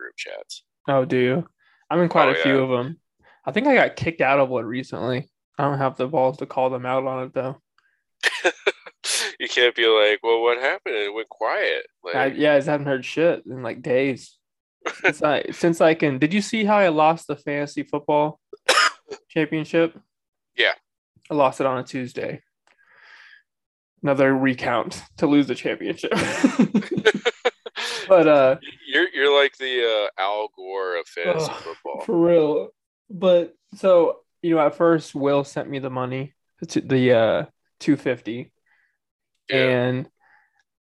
group chats. Oh, do you? I'm in quite Oh, a few of them. I think I got kicked out of one recently. I don't have the balls to call them out on it though. you can't be like, well, what happened? It went quiet. Like, I, yeah, I just haven't heard shit in like days. Since I since I can. Did you see how I lost the fantasy football championship? Yeah. I lost it on a Tuesday. Another recount to lose the championship. but uh you're you're like the uh, Al Gore of fantasy Ugh, football. for real. But so you know, at first Will sent me the money to the uh 250 Yeah. and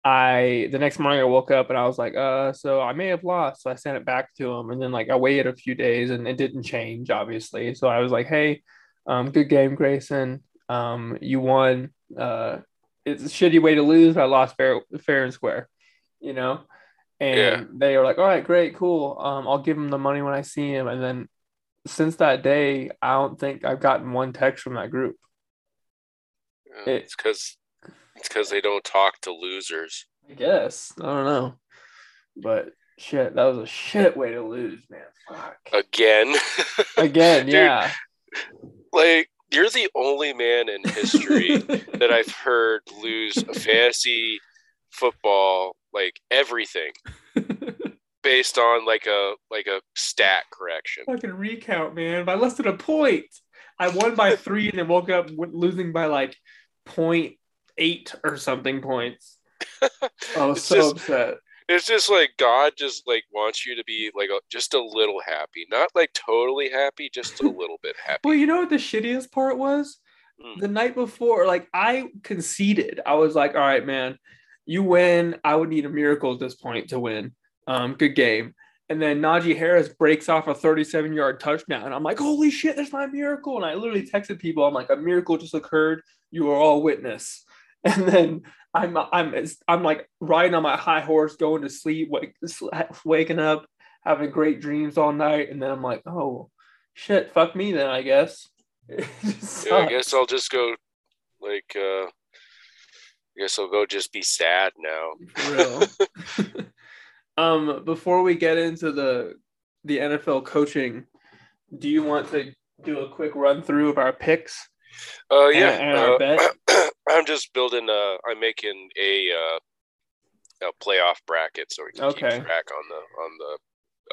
I the next morning I woke up and I was like, uh, so I may have lost. So I sent it back to him, and then like I waited a few days and it didn't change, obviously. So I was like, hey, um, good game, Grayson. Um, you won. Uh, it's a shitty way to lose. but I lost fair, fair and square, you know. And Yeah. they were like, all right, great, cool. Um, I'll give him the money when I see him. And then since that day, I don't think I've gotten one text from that group. Yeah, it- it's because it's because they don't talk to losers. I guess. I don't know. But shit, that was a shit way to lose, man. Fuck. Again. Again, Dude, yeah. Like you're the only man in history that I've heard lose a fantasy football, like everything, based on like a like a stat correction. Fucking recount, man, by less than a point. I won by three and then woke up losing by like point eight or something points. I was so just- upset. It's just like God just like wants you to be like a, just a little happy, not like totally happy, just a little bit happy. Well, you know what the shittiest part was? Mm. The night before, like I conceded. I was like, all right, man, you win. I would need a miracle at this point to win. Um, good game. And then Najee Harris breaks off a 37 yard touchdown. And I'm like, holy shit, that's my miracle. And I literally texted people, I'm like, a miracle just occurred. You are all witness. And then I'm I'm I'm like riding on my high horse, going to sleep, wake, waking up, having great dreams all night, and then I'm like, oh shit, fuck me then, I guess. Yeah, I guess I'll just go like uh I guess I'll go just be sad now. Real. um, before we get into the the NFL coaching, do you want to do a quick run through of our picks? Uh yeah. and our uh, bet? I'm just building uh I'm making a uh a playoff bracket so we can Okay. keep track on the on the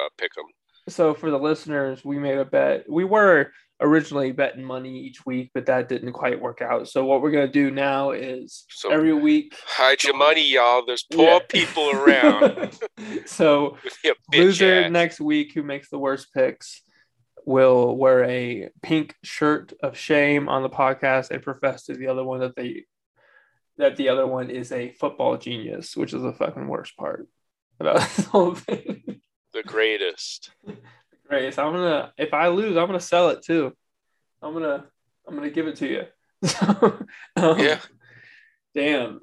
uh pick 'em. So for the listeners, we made a bet. We were originally betting money each week, but that didn't quite work out. So what we're gonna do now is So every week. hide your money, y'all. There's poor Yeah. people around. so loser ass. next week who makes the worst picks will wear a pink shirt of shame on the podcast and profess to the other one that they that the other one is a football genius, which is the fucking worst part about this whole thing. the greatest. So I'm gonna if I lose, I'm gonna sell it too. I'm gonna I'm gonna give it to you. So, um, Yeah. Damn.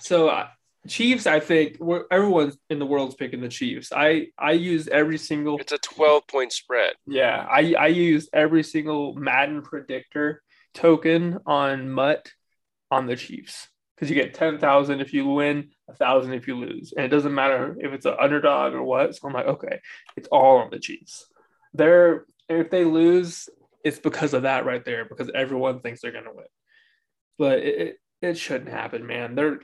So uh, Chiefs, I think we're, everyone in the world's picking the Chiefs. I I use every single It's a 12 point spread. yeah I I use every single Madden predictor token on Mutt on the Chiefs because you get ten thousand if you win, a thousand if you lose, and it doesn't matter if it's an underdog or what. So I'm like, okay, it's all on the Chiefs. They're if they lose, it's because of that right there because everyone thinks they're gonna win, but it it, it shouldn't happen, man. They're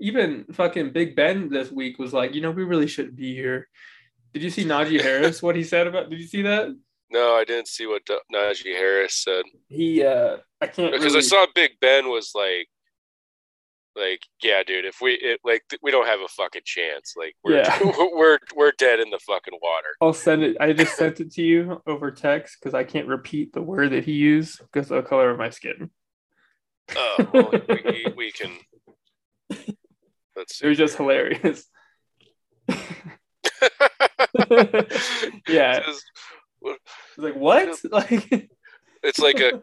even fucking Big Ben this week was like, you know, we really shouldn't be here. Did you see Najee Harris? What he said about? Did you see that? No, I didn't see what D- Najee Harris said He, uh I can't because really, I saw Big Ben was like, like, yeah, dude, if we it, like we don't have a fucking chance. Like we're Yeah. we're we're dead in the fucking water. I'll send it. I just sent it to you over text because I can't repeat the word that he used because of the color of my skin. Oh, well, we, we can. Let's It was just hilarious. yeah, It's, it's like what? Like it's like a.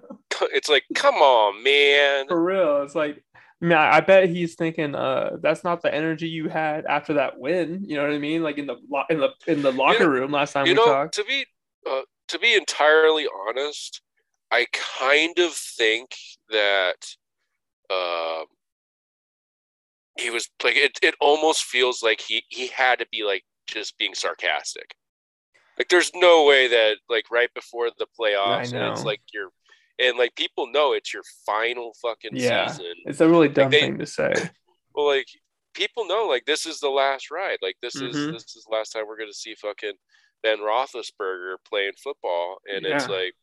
It's like, come on, man. for real? It's like, man, I bet he's thinking, uh, that's not the energy you had after that win. You know what I mean? Like in the lo- in the in the locker room last time You we know, talked. to be uh, to be entirely honest, I kind of think that uh, he was like it. It almost feels like he he had to be like just being sarcastic. Like there's no way that like right before the playoffs, and it's like you're and like people know it's your final fucking yeah, season. It's a really dumb like, they, thing to say. Well, like people know like this is the last ride. Like this mm-hmm. is this is the last time we're gonna see fucking Ben Roethlisberger playing football, and yeah. it's like,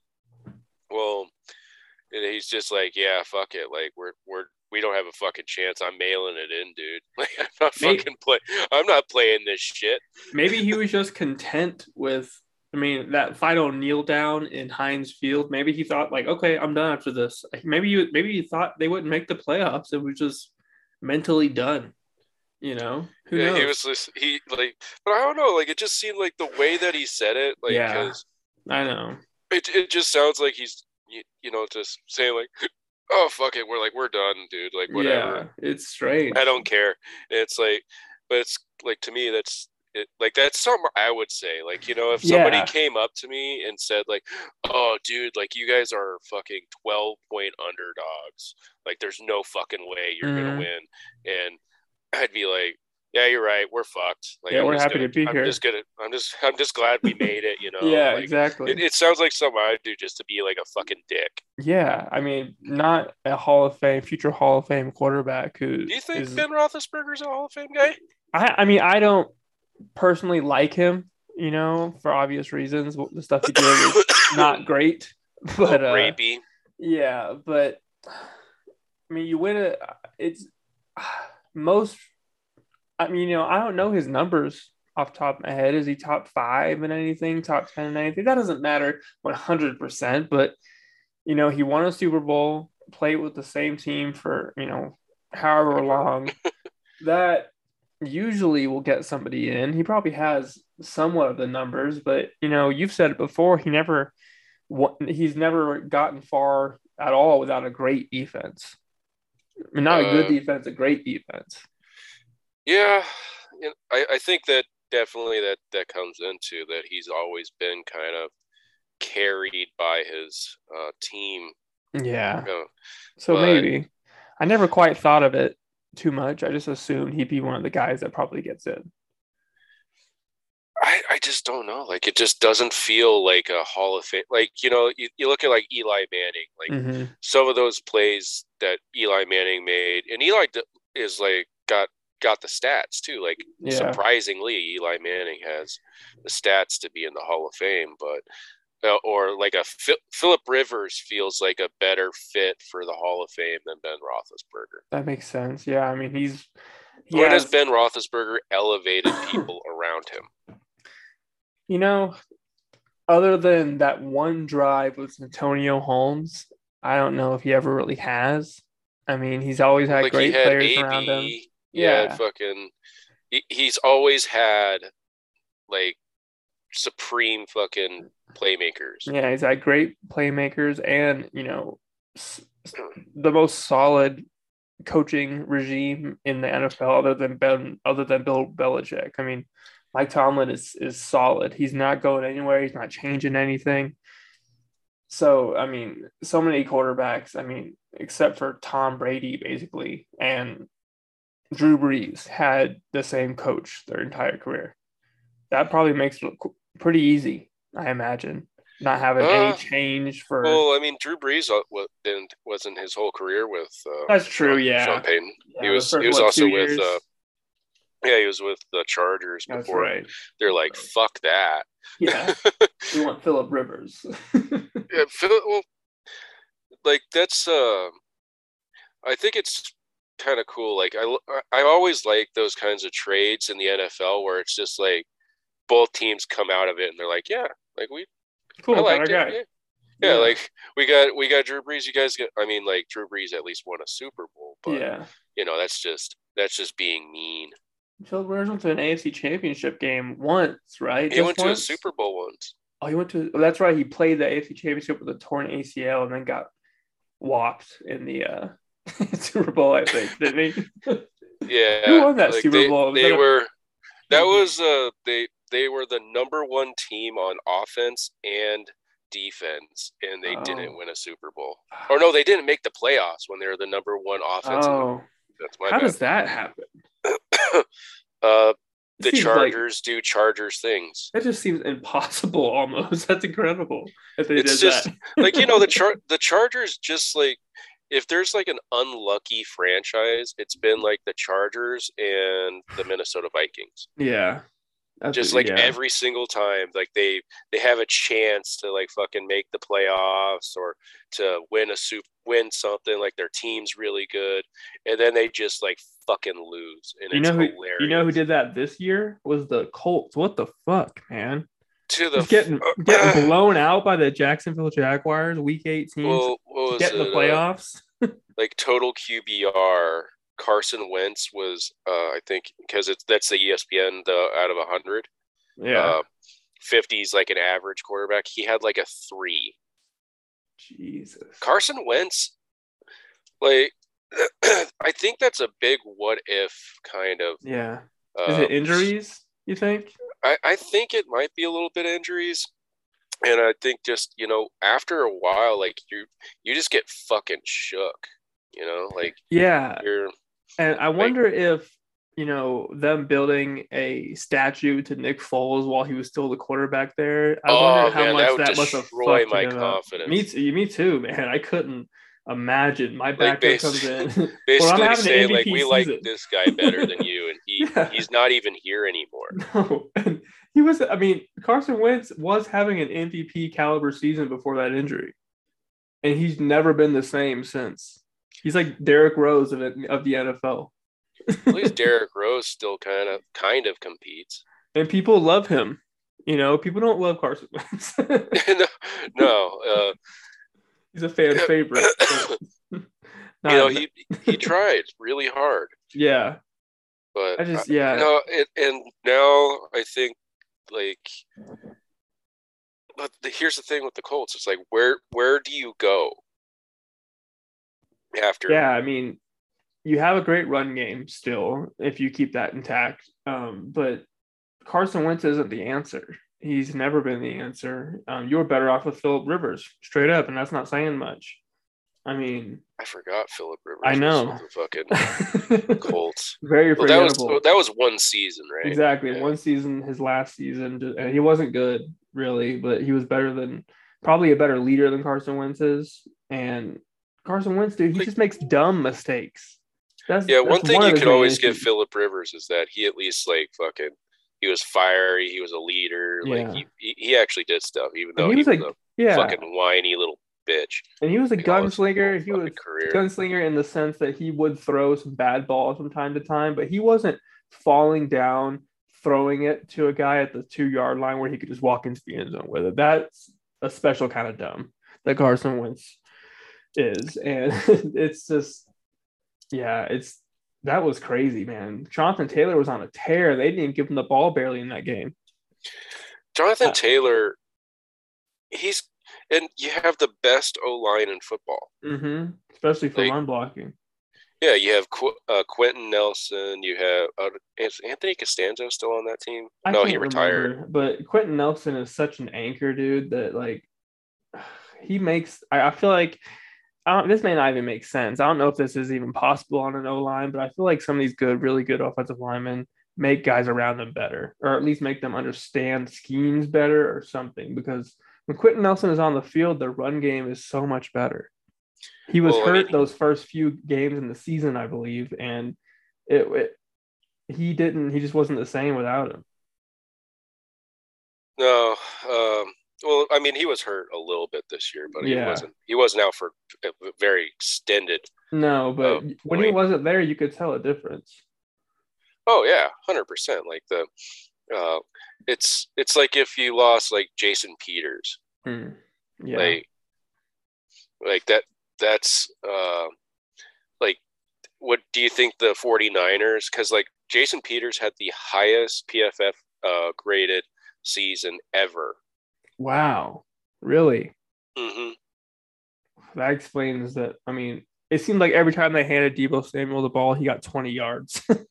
well, and he's just like, yeah, fuck it, like we're we're we don't have a fucking chance. I'm mailing it in, dude. Like I'm not maybe, fucking play. I'm not playing this shit. maybe he was just content with. I mean, that final kneel down in Heinz Field. Maybe he thought like, okay, I'm done after this. Maybe you, maybe you thought they wouldn't make the playoffs. It was just mentally done. You know, Who yeah, knows? he was just he like, but I don't know. Like, it just seemed like the way that he said it. Like, yeah, I know. It it just sounds like he's you, you know just saying like, oh fuck it, we're like we're done, dude. Like whatever. Yeah, it's strange. I don't care. it's like, but it's like to me that's it, like that's something I would say. Like, you know, if somebody yeah. came up to me and said, like, oh dude, like you guys are fucking 12 point underdogs. Like there's no fucking way you're mm-hmm. gonna win. And I'd be like, yeah, you're right. We're fucked. Like, yeah, I'm we're happy gonna, to be I'm here. I'm just gonna. I'm just. I'm just glad we made it. You know. yeah, like, exactly. It, it, sounds like something I'd do just to be like a fucking dick. Yeah, I mean, not a Hall of Fame, future Hall of Fame quarterback who. Do you think is, Ben Roethlisberger's a Hall of Fame guy? I. I mean, I don't personally like him. You know, for obvious reasons, the stuff he did is not great. But uh, rapey. Yeah, but I mean, you win it. It's most I mean, you know, I don't know his numbers off top of my head. Is he top five in anything, top 10 in anything? That doesn't matter 100%, but, you know, he won a Super Bowl, played with the same team for, you know, however long. that usually will get somebody in. He probably has somewhat of the numbers, but, you know, you've said it before, he never, he's never gotten far at all without a great defense. I mean, not a good uh, defense, a great defense. Yeah, I, I think that definitely that that comes into that he's always been kind of carried by his uh, team. Yeah. You know? So but, maybe I never quite thought of it too much. I just assumed he'd be one of the guys that probably gets in. I, I just don't know. Like it just doesn't feel like a Hall of Fame. Like you know, you, you look at like Eli Manning. Like mm-hmm. some of those plays that Eli Manning made, and Eli is like got got the stats too. Like yeah. surprisingly, Eli Manning has the stats to be in the Hall of Fame, but Uh, or like a Philip Rivers feels like a better fit for the Hall of Fame than Ben Roethlisberger. That makes sense. Yeah, I mean he's. He has, has Ben Roethlisberger elevated people around him? You know, other than that one drive with Santonio Holmes, I don't know if he ever really has. I mean, he's always had like great had players AB, around him. Yeah, fucking. He, he's always had like supreme fucking playmakers. Yeah, he's had great playmakers, and you know, the most solid coaching regime in the NFL, other than Ben, other than Bill Belichick. I mean, Mike Tomlin is is solid. He's not going anywhere. He's not changing anything. So I mean, so many quarterbacks. I mean, except for Tom Brady, basically, and Drew Brees had the same coach their entire career. That probably makes it look pretty easy, I imagine, not having uh, a change for. Well, I mean, Drew Brees uh, didn't wasn't his whole career with. Uh, That's true. Sean, yeah, Sean Payton. Yeah, he was. He was what, also with. Uh, yeah, he was with the Chargers before. Right. They're like, "Fuck that." Yeah, we want Philip Rivers. yeah, Phil. Well, like that's. uh I think it's kind of cool. Like I, I always like those kinds of trades in the NFL where it's just like both teams come out of it and they're like, yeah, like we, cool, I like it. Yeah. Yeah. yeah. like we got we got Drew Brees. You guys get. I mean, like Drew Brees at least won a Super Bowl, but yeah, you know that's just that's just being mean. Phil Rivers went to an AFC Championship game once, right? He just went once? to a Super Bowl once. Oh, he went to. Oh, that's right. He played the AFC Championship with a torn ACL and then got walked in the uh, Super Bowl, I think, didn't he? yeah. Who won that like Super they, Bowl? Was they were. A... That was uh they they were the number one team on offense and defense, and they oh. didn't win a Super Bowl. Or no, they didn't make the playoffs when they were the number one offense. Oh, That's my How bad. does that happen? uh, the Seems like- Chargers do Chargers things. that just seems impossible almost. That's incredible if they It's did just- that. Like you know, the char the Chargers just like if there's like an unlucky franchise, it's been like the Chargers and the Minnesota Vikings. Yeah. That's just like yeah. every single time like they they have a chance to like fucking make the playoffs or to win a soup win something like their team's really good and then they just like fucking lose and you it's know who hilarious you know who did that this year was the Colts. What the fuck, man? to the getting getting blown out by the Jacksonville Jaguars week 18 well, was the uh, playoffs. like total QBR Carson Wentz was uh I think because it's that's the ESPN the out of 100 yeah. uh, 50's like an average quarterback he had like a 3 Jesus. Carson Wentz, like, I think that's a big what if kind of. Yeah. Uh, Is it injuries, you think? I, I think it might be a little bit injuries. And I think just, you know, after a while, like you you just get fucking shook. You know, like Yeah. you're And I wonder if, you know, them building a statue to Nick Foles while he was still the quarterback there. I oh wonder how man, much that that must have fucked my confidence. Me too, me too, man. I couldn't imagine my Like, backup comes in. Basically an saying like we like this guy better than you and he Yeah. he's not even here anymore. no, and he was. I mean, Carson Wentz was having an MVP caliber season before that injury, and he's never been the same since. He's like Derrick Rose of it, of the NFL, At least Derrick Rose still kind of kind of competes. and people love him. You know, people don't love Carson Wentz. no, no uh, he's a fan favorite. you know he he tried really hard yeah, but I just yeah. you know it, and now i think like but the, here's the thing with the colts it's like where where do you go after Yeah, I mean, you have a great run game still if you keep that intact. Um, but Carson Wentz isn't the answer. He's never been the answer. Um, you're better off with Philip Rivers, straight up, and that's not saying much. I mean, i forgot philip rivers I know. fucking colts very well, that was that was one season right Exactly. Yeah. One season, his last season, and he wasn't good really, but he was better than probably a better leader than Carson Wentz is. And Carson Wentz, dude, he Like- just makes dumb mistakes. That's yeah one thing of you could always give philip rivers is that he at least like fucking he was fiery he was a leader like Yeah. he, he he actually did stuff even though he he was like- a Yeah, fucking whiny little bitch and he was a like, gunslinger. He was career gunslinger in the sense that he would throw some bad balls from time to time, but he wasn't falling down, throwing it to a guy at the two yard line where he could just walk into the end zone with it. That's a special kind of dumb that Carson Wentz is. And it's just, yeah, it's that was crazy, man. Jonathan Taylor was on a tear. They didn't even give him the ball barely in that game. Jonathan Uh, Taylor, he's and you have the best O line in football. Mm-hmm. Especially for Like- run blocking. Yeah, you have Qu- uh, Quenton Nelson. You have uh, is Anthony Castonzo still on that team? I no, he retired. remember, but Quenton Nelson is such an anchor, dude, that like he makes. I, I feel like this may not even make sense. I don't know if this is even possible on an O line, but I feel like some of these good, really good offensive linemen make guys around them better, or at least make them understand schemes better, or something. Because when Quenton Nelson is on the field, the run game is so much better. He was Well, hurt those first few games in the season, I believe, and it, it he didn't. He just wasn't the same without him. No, um, well, I mean, he was hurt a little bit this year, but he wasn't. He wasn't out for a very extended. No, but Oh, when he wasn't there, you could tell a difference. Oh yeah, hundred percent. Like the, uh, it's it's like if you lost like Jason Peters, Hmm. Yeah. like like that that's uh like what do you think the 49ers because like jason peters had the highest pff uh graded season ever wow. Really? hmm That explains that. I mean, it seemed like every time they handed Deebo Samuel the ball, he got 20 yards. you know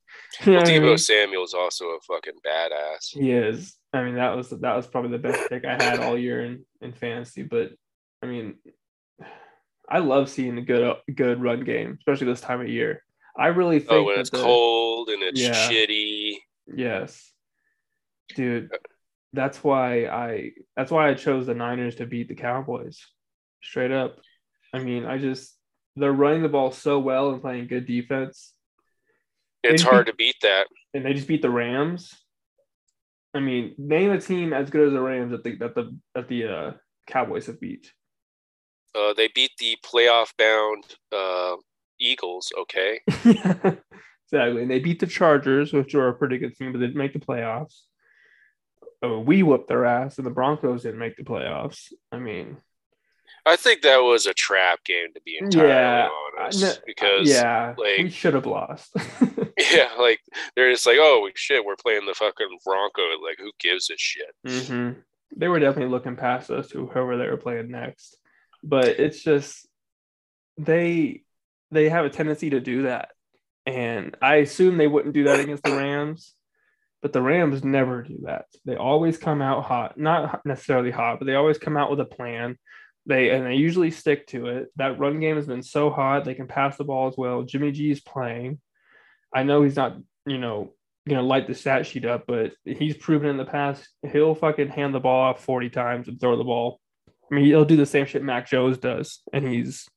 well, what I Deebo mean? Samuel is also a fucking badass. He is. I mean, that was that was probably the best pick I had all year in, in fantasy. But I mean, I love seeing a good good run game, especially this time of year. I really think Oh, when it's the- cold and it's Yeah. shitty. Yes. Dude, that's why I that's why I chose the Niners to beat the Cowboys. Straight up. I mean, I just they're running the ball so well and playing good defense. It's hard to beat that. And they just beat the Rams. I mean, name a team as good as the Rams that the that the that the uh, Cowboys have beat. Uh, they beat the playoff bound uh, Eagles. Okay, exactly. And they beat the Chargers, which are a pretty good team, but they didn't make the playoffs. Oh, we whooped their ass, and the Broncos didn't make the playoffs. I mean, I think that was a trap game to be entirely Yeah, honest. no, because yeah, like, we should have lost. yeah, like they're just like, oh shit, we're playing the fucking Bronco. Like, who gives a shit? hmm They were definitely looking past us to whoever they were playing next, but it's just they they have a tendency to do that, and I assume they wouldn't do that against the Rams, but the Rams never do that. They always come out hot, not necessarily hot, but they always come out with a plan. They and they usually stick to it. That run game has been so hot; they can pass the ball as well. Jimmy G is playing. I know he's not, you know, gonna light the stat sheet up, but he's proven in the past he'll fucking hand the ball off 40 times and throw the ball. I mean, he'll do the same shit Mac Jones does, and he's,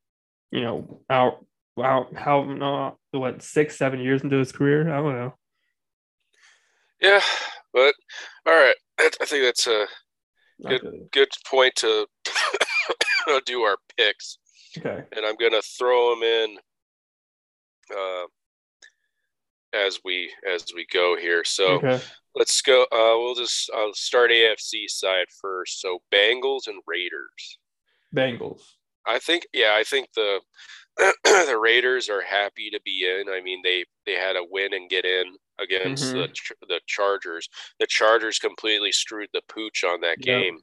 you know, out out how no, what six seven years into his career. I don't know. Yeah, but all right, I I think that's a Good. good point to do our picks. Okay. and I'm gonna throw them in uh, as we as we go here. So Okay. let's go. Uh, we'll just I'll start AFC side first. So Bengals and Raiders. Bengals. I think yeah, I think the the Raiders are happy to be in. I mean they they had a win and get in against the Ch- the Chargers. The Chargers completely screwed the pooch on that game.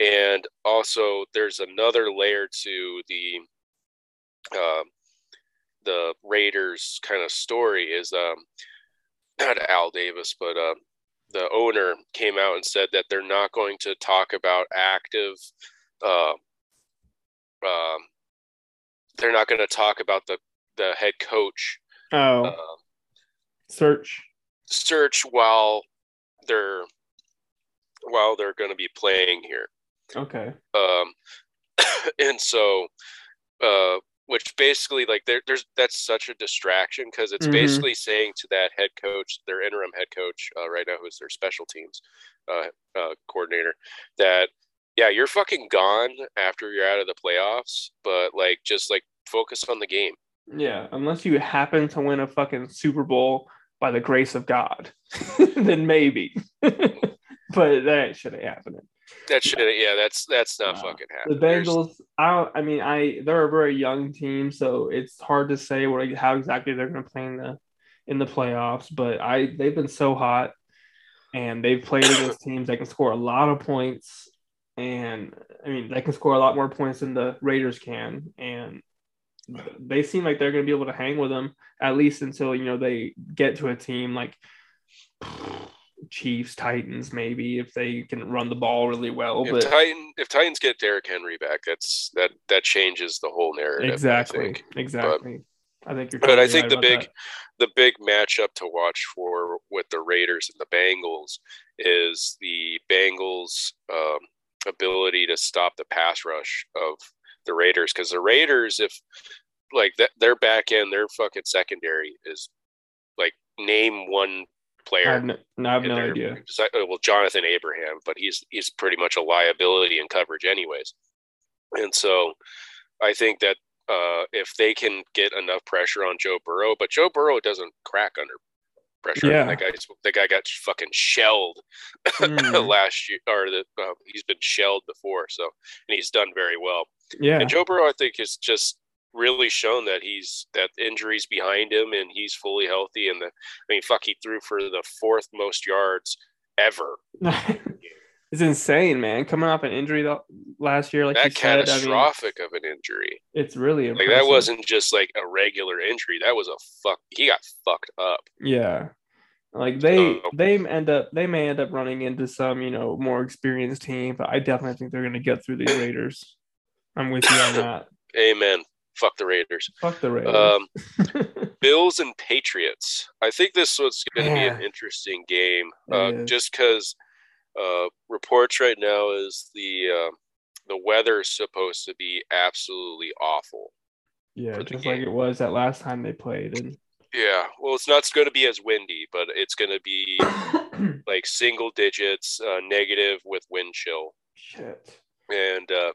And also there's another layer to the um the Raiders kind of story is um not Al Davis, but uh, the owner came out and said that they're not going to talk about active uh, um, they're not going to talk about the the head coach Oh, uh, search. search while they're while they're going to be playing here. Okay. Um, and so, uh, which basically like there, there's that's such a distraction because it's Mhm. basically saying to that head coach, their interim head coach uh, right now, who's their special teams uh, uh, coordinator, that yeah, you're fucking gone after you're out of the playoffs, but like just like focus on the game. Yeah. Unless you happen to win a fucking Super Bowl by the grace of God, then maybe. but that shouldn't happen. That should yeah, that's that's not Wow. fucking The happening. There's- Bengals, I don't, I mean, I they're a very young team, so it's hard to say what how exactly they're going to play in the in the playoffs. But I they've been so hot, and they've played against teams that can score a lot of points, and I mean they can score a lot more points than the Raiders can, and they seem like they're going to be able to hang with them at least until you know they get to a team like. Chiefs, Titans, maybe if they can run the ball really well. if But Titan if Titans get Derrick Henry back, that's that that changes the whole narrative. I Exactly. think. Exactly. I think you're. But I think right the big that. the big matchup to watch for with the Raiders and the Bengals is the Bengals' um, ability to stop the pass rush of the Raiders because the Raiders, if like that, their back end, their fucking secondary is like name one I player. have no, no, I have no idea. uh, Well, Johnathan Abram, but he's he's pretty much a liability in coverage, anyways. And so, I think that uh, if they can get enough pressure on Joe Burrow, but Joe Burrow doesn't crack under pressure. Yeah. that guy that guy got fucking shelled Mm, last year, or the, uh, he's been shelled before. So, and he's done very well. yeah. And Joe Burrow, I think, has just really shown that he's that injuries behind him and he's fully healthy. And the, I mean, fuck, he threw for the fourth most yards ever. it's insane, man. Coming off an injury th- last year, like that said, I mean, catastrophic of an injury. it's really Like that wasn't just like a regular injury. That was a fuck. He got fucked up. Yeah. Like they So- they end up they may end up running into some you know more experienced team, but I definitely think they're gonna get through these Raiders. I'm with you on that. Amen. Fuck the Raiders. Fuck the Raiders. Um, Bills and Patriots. I think this was going to be an interesting game, uh, just because uh, reports right now is the uh, the weather is supposed to be absolutely awful. Yeah, just like it was that last time they played. Yeah, well, it's not going to be as windy, but it's going to be like single digits, uh, negative with wind chill. shit. and uh,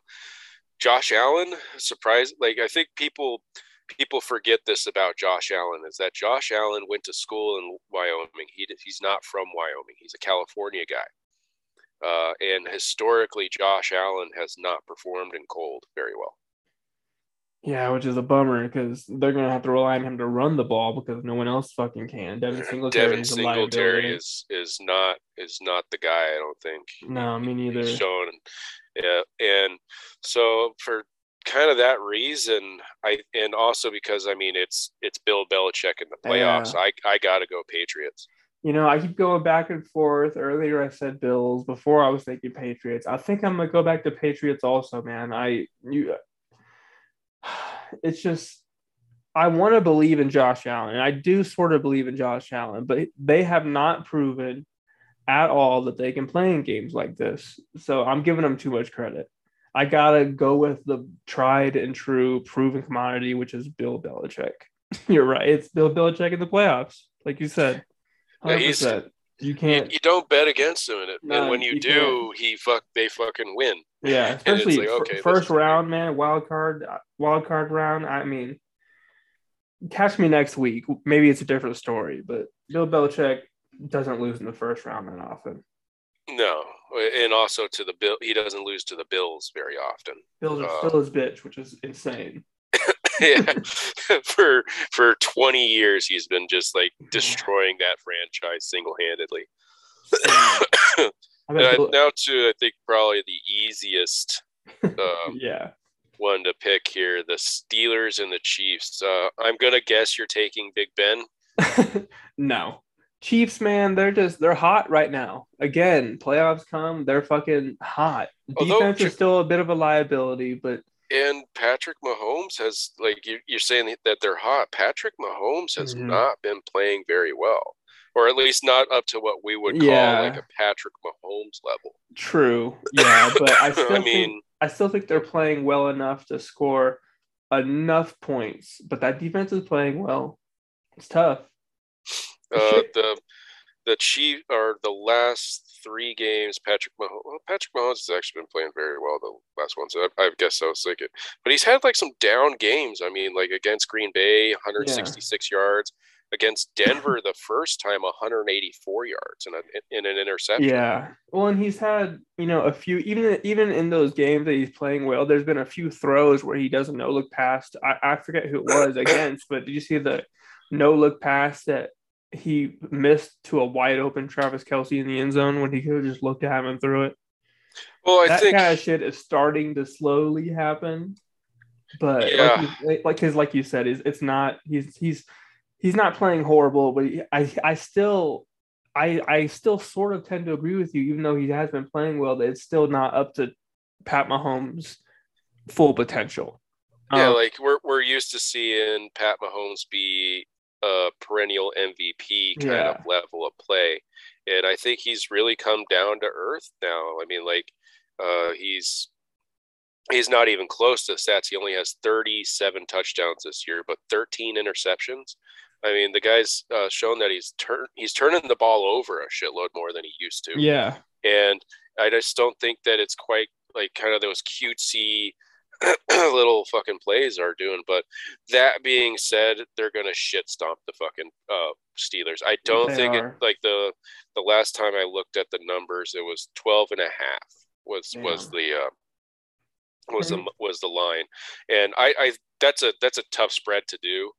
Josh Allen, surprise! Like I think people people forget this about Josh Allen is that Josh Allen went to school in Wyoming. He he's not from Wyoming. He's a California guy. Uh, and historically, Josh Allen has not performed in cold very well. Yeah, which is a bummer because they're gonna have to rely on him to run the ball because no one else fucking can. Devin Singletary Devin is Singletary is is not is not the guy. I don't think. No, me neither. He's shown, yeah, and so for kind of that reason, I and also because I mean it's it's Bill Belichick in the playoffs. Yeah. I I gotta go Patriots. You know, I keep going back and forth. Earlier, I said Bills. Before, I was thinking Patriots. I think I'm gonna go back to Patriots also, man. I you, it's just I want to believe in Josh Allen, I do sort of believe in Josh Allen, but they have not proven at all that they can play in games like this. So I'm giving them too much credit. I gotta go with the tried and true proven commodity, which is Bill Belichick. You're right. It's Bill Belichick in the playoffs, like you said. Yeah, he's- 100%. You You, can't. you don't bet against him in it, No, and when you, you do, he fuck they fucking win. Yeah, especially like, okay, first round, man. Wild card, wild card round. I mean, catch me next week. Maybe it's a different story, but Bill Belichick doesn't lose in the first round that often. No, and also to the bill, he doesn't lose to the Bills very often. Bills are Uh, still his bitch, which is insane. yeah, for for twenty years, he's been just like destroying that franchise single handedly. I now to I think probably the easiest um, yeah, one to pick here: the Steelers and the Chiefs. Uh, I'm gonna guess you're taking Big Ben. no. Chiefs, man, they're just they're hot right now. Again, playoffs come, they're fucking hot. Although- Defense is still a bit of a liability, but And Patrick Mahomes has like you- you're saying that they're hot. Patrick Mahomes has Mhm. not been playing very well, or at least not up to what we would call Yeah. like a Patrick Mahomes level. true. Yeah, but I still I think mean, I still think they're playing well enough to score enough points, but that defense is playing well. It's tough. uh, the the Chief or the last three games, Patrick Mahomes. Well, Patrick Mahomes has actually been playing very well the last one, so I, I guess I was thinking. But he's had like some down games. I mean, like against Green Bay, 166 yards. Against Denver, the first time, 184 yards and in an interception. Yeah. Well, and he's had, you know, a few even even in those games that he's playing well, there's been a few throws where he doesn't no look past. I, I forget who it was against, but did you see the no look pass that he missed to a wide open Travis Kelce in the end zone when he could have just looked at him and threw it? Well, I that think kind of shit is starting to slowly happen. But Yeah. like, like, cause like you said, is it's not he's he's he's not playing horrible, but he, I I still I I still sort of tend to agree with you, even though he has been playing well, that it's still not up to Pat Mahomes' full potential. Yeah, Um, like we're we're used to seeing Pat Mahomes be a perennial MVP kind Yeah. of level of play, and I think he's really come down to earth now. I mean, like uh, he's he's not even close to stats. He only has 37 touchdowns this year, but 13 interceptions. I mean, the guy's uh, shown that he's turn he's turning the ball over a shitload more than he used to yeah, and I just don't think that it's quite like kind of those cutesy little fucking plays are doing. But that being said, they're gonna shit stomp the fucking uh, Steelers. I don't They think are. it like the the last time I looked at the numbers, it was 12 and a half was was the uh, was the Mhm. was the line, and I I that's a that's a tough spread to do.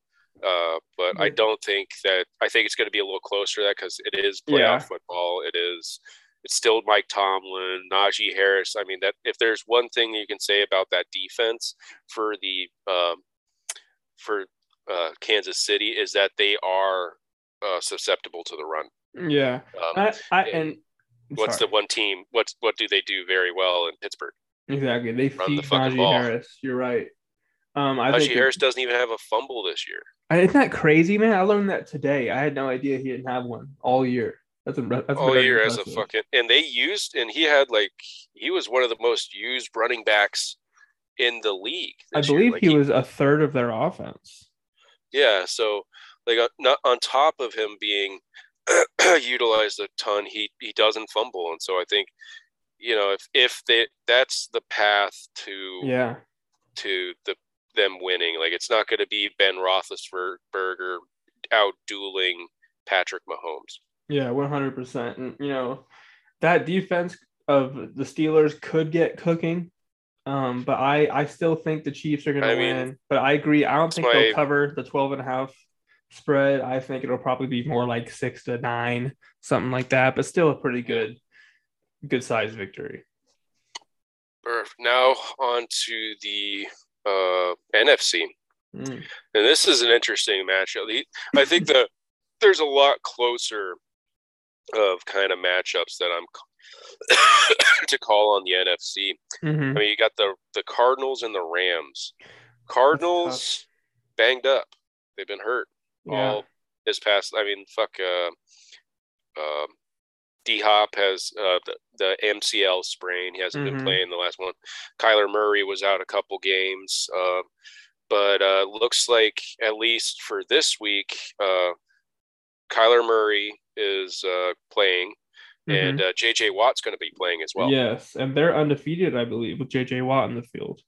Uh, but I don't think that I think it's going to be a little closer to that because it is playoff Yeah. football. It is it's still Mike Tomlin, Najee Harris. I mean that if there's one thing you can say about that defense for the um, for uh, Kansas City is that they are uh, susceptible to the run. yeah. Um, I, I and and what's sorry. the one team? What's what do they do very well in Pittsburgh? Exactly. They Run the fucking Najee ball. Harris. You're right. Um, I Najee think Harris doesn't even have a fumble this year. isn't that crazy, man? I learned that today. I had no idea he didn't have one all year. That's, that's all year as a fucking and they used and he had like he was one of the most used running backs in the league. I believe Like, he was a third of their offense. Yeah, so like uh, not on top of him being utilized a ton, he he doesn't fumble, and so I think you know if if they that's the path to Yeah, to the them winning. Like it's not going to be Ben Roethlisberger out dueling Patrick Mahomes. Yeah, one hundred percent. And you know that defense of the Steelers could get cooking. Um, but I, I still think the Chiefs are going to mean, win. But I agree. I don't think my- they'll cover the 12 and a half spread. I think it'll probably be more like six to nine, something like that. But still a pretty good, good size victory. Or now on to the uh, NFC. Mm. And this is an interesting matchup. I think the there's a lot closer of kind of matchups that I'm to call on the NFC. Mhm. I mean, you got the the Cardinals and the Rams. Cardinals banged up. They've been hurt Yeah. all this past. I mean, fuck. Uh, um, D Hop has uh, the the MCL sprain. He hasn't Mhm. been playing the last one. Kyler Murray was out a couple games, uh, but uh, looks like at least for this week, uh, Kyler Murray is uh, playing, and uh, JJ Watt's going to be playing as well. Mm-hmm. yes, and they're undefeated, I believe, with JJ Watt in the field.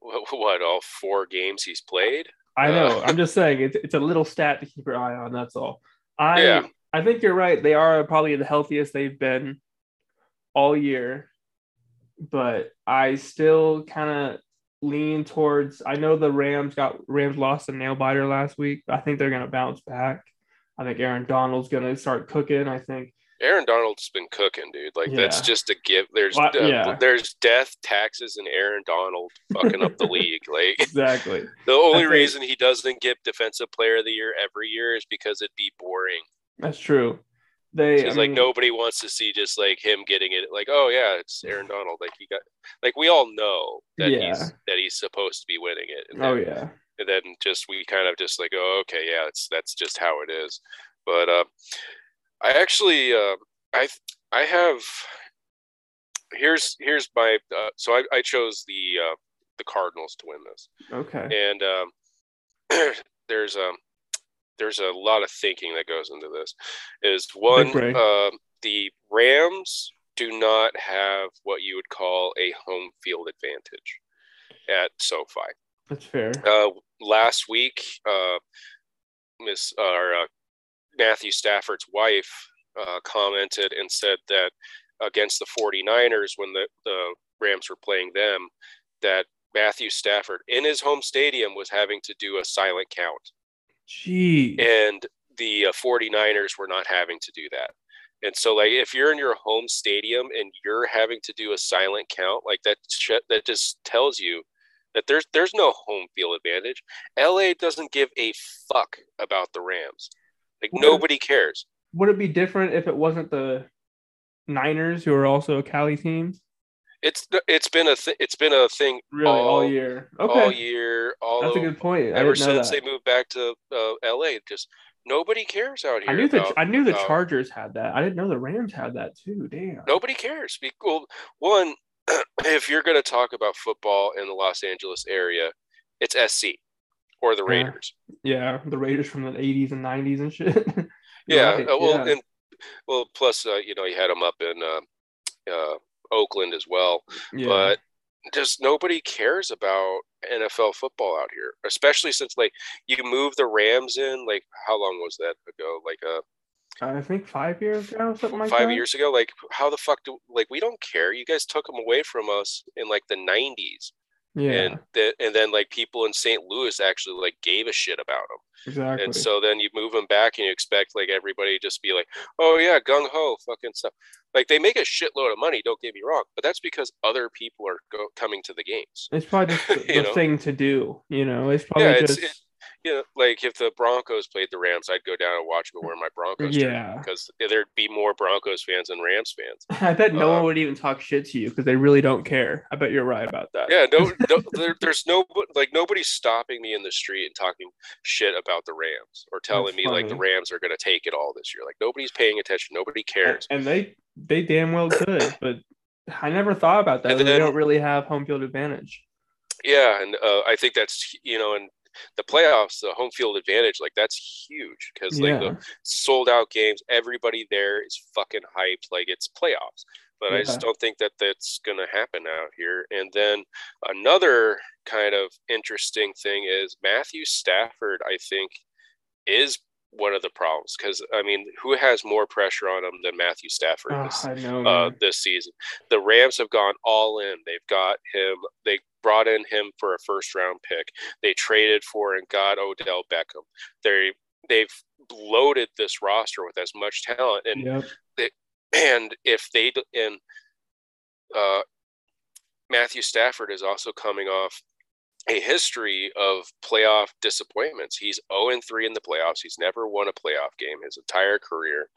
What, what all four games he's played? I Uh, know. I'm just saying it's it's a little stat to keep your eye on. That's all. I Yeah. I think you're right. They are probably the healthiest they've been all year, but I still kind of lean towards. I know the Rams got Rams lost a nail biter last week. I think they're gonna bounce back. I think Aaron Donald's gonna start cooking. I think Aaron Donald's been cooking, dude. Like that's just a give. There's uh, yeah. there's death, taxes, and Aaron Donald fucking up the league. Like exactly. the only think- reason he doesn't get Defensive Player of the Year every year is because it'd be boring. That's true. They Because I like mean, nobody wants to see just like him getting it. Like oh yeah, it's Aaron Donald. Like he got like we all know that Yeah. he's that he's supposed to be winning it. And Oh yeah. And then just we kind of just like oh okay yeah it's that's just how it is. But uh, I actually uh, I I have here's here's my uh, so I, I chose the uh, the Cardinals to win this Okay. and um, there's a there's a lot of thinking that goes into this. Is one um the Rams do not have what you would call a home field advantage at SoFi. That's fair. Uh, last week, uh, Miss or uh, Matthew Stafford's wife uh, commented and said that against the 49ers, when the, the Rams were playing them, that Matthew Stafford in his home stadium was having to do a silent count, Gee. and the uh, 49ers were not having to do that. And so, like, if you're in your home stadium and you're having to do a silent count, like that, sh- that just tells you that there's there's no home field advantage. LA doesn't give a fuck about the Rams. Like What? nobody cares. Would it be different if it wasn't the Niners, who are also a Cali team? It's it's been a th- it's been a thing Really, all, all, year. Okay, all year, all that's a good point. I ever know since that. they moved back to uh, LA. Just nobody cares out here. I knew the about- I knew the Chargers had that. I didn't know the Rams had that too. Damn. nobody cares. Well, one, if you're going to talk about football in the Los Angeles area, it's SC or the Raiders. Yeah, the Raiders from the '80s and '90s and shit. Yeah. right, uh, well, yeah. and well, plus uh, you know you had them up in uh, uh, Oakland as well, yeah. but just nobody cares about NFL football out here, especially since like you move the Rams in. Like how long was that ago? Like uh, I think five years ago, something like five that. years ago. Like how the fuck do like we don't care? You guys took them away from us in like the '90s. Yeah, and th- and then like people in St. Louis actually like gave a shit about them, exactly. and so then you move them back and you expect like everybody just be like, oh yeah, gung ho, fucking stuff. Like they make a shitload of money. Don't get me wrong, but that's because other people are go- coming to the games. it's probably just the, the thing to do. You know, it's probably Yeah, it's just it, you know, like if the Broncos played the Rams, I'd go down and watch them wear my Broncos Yeah. because there'd be more Broncos fans than Rams fans. I bet no Uh, one would even talk shit to you because they really don't care. I bet you're right about that. Yeah, no, no there, there's no like nobody's stopping me in the street and talking shit about the Rams or telling That's me like the. Rams are going to take it all this year. Like nobody's paying attention. Nobody cares. And they they damn well could, but I never thought about that. And they don't really have home field advantage. Yeah, and uh, I think that's you know, in the playoffs, the home field advantage, like that's huge because like Yeah. the sold out games, everybody there is fucking hyped, like it's playoffs. But I just don't think that that's gonna happen out here. And then another kind of interesting thing is Matthew Stafford. I think is one of the problems because I mean, who has more pressure on him than Matthew Stafford? Oh, this know. uh, this season. The Rams have gone all in. They've got him. They brought in him for a first round pick. They traded for and got Odell Beckham. They they've loaded this roster with as much talent. And Yep. and if they and uh, Matthew Stafford is also coming off a history of playoff disappointments. He's 0 and 3 in the playoffs. He's never won a playoff game his entire career.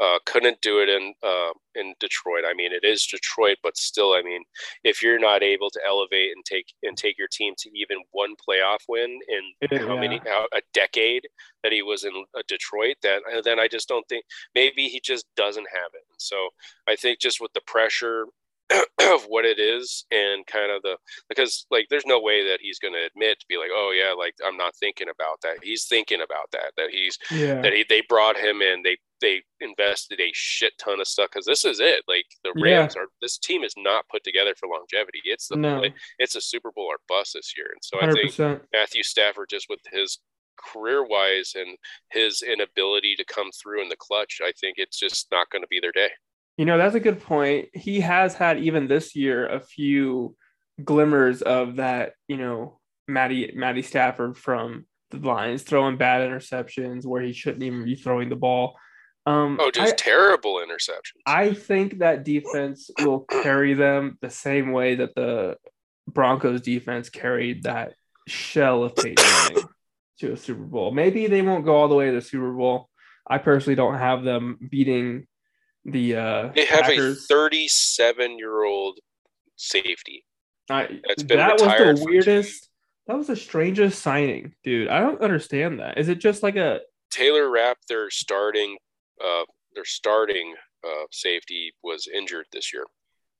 Uh, couldn't do it in uh, in Detroit. I mean, it is Detroit, but still, I mean, if you're not able to elevate and take and take your team to even one playoff win in Yeah. how many how, a decade that he was in uh, Detroit, that then I just don't think maybe he just doesn't have it. So I think just with the pressure of what it is and kind of the because like there's no way that he's going to admit to be like oh yeah like I'm not thinking about that. He's thinking about that that he's Yeah. that he, they brought him in. They they invested a shit ton of stuff because this is it. Like the Yeah. Rams are this team is not put together for longevity. It's the No. it's a Super Bowl or bust this year. And so I Hundred think. Matthew Stafford just with his career wise and his inability to come through in the clutch, I think it's just not going to be their day. You know, that's a good point. He has had even this year a few glimmers of that, you know, Matty Matty Stafford from the Lions throwing bad interceptions where he shouldn't even be throwing the ball. Um Oh, just I, terrible interceptions. I think that defense will carry them the same way that the Broncos defense carried that shell of Peyton Manning to a Super Bowl. Maybe they won't go all the way to the Super Bowl. I personally don't have them beating the uh they have Packers. a 37 year old safety. I, that's been that was the weirdest. That was the strangest signing, dude. I don't understand that. Is it just like a Taylor Rapp, their starting, uh, their starting uh, safety was injured this year,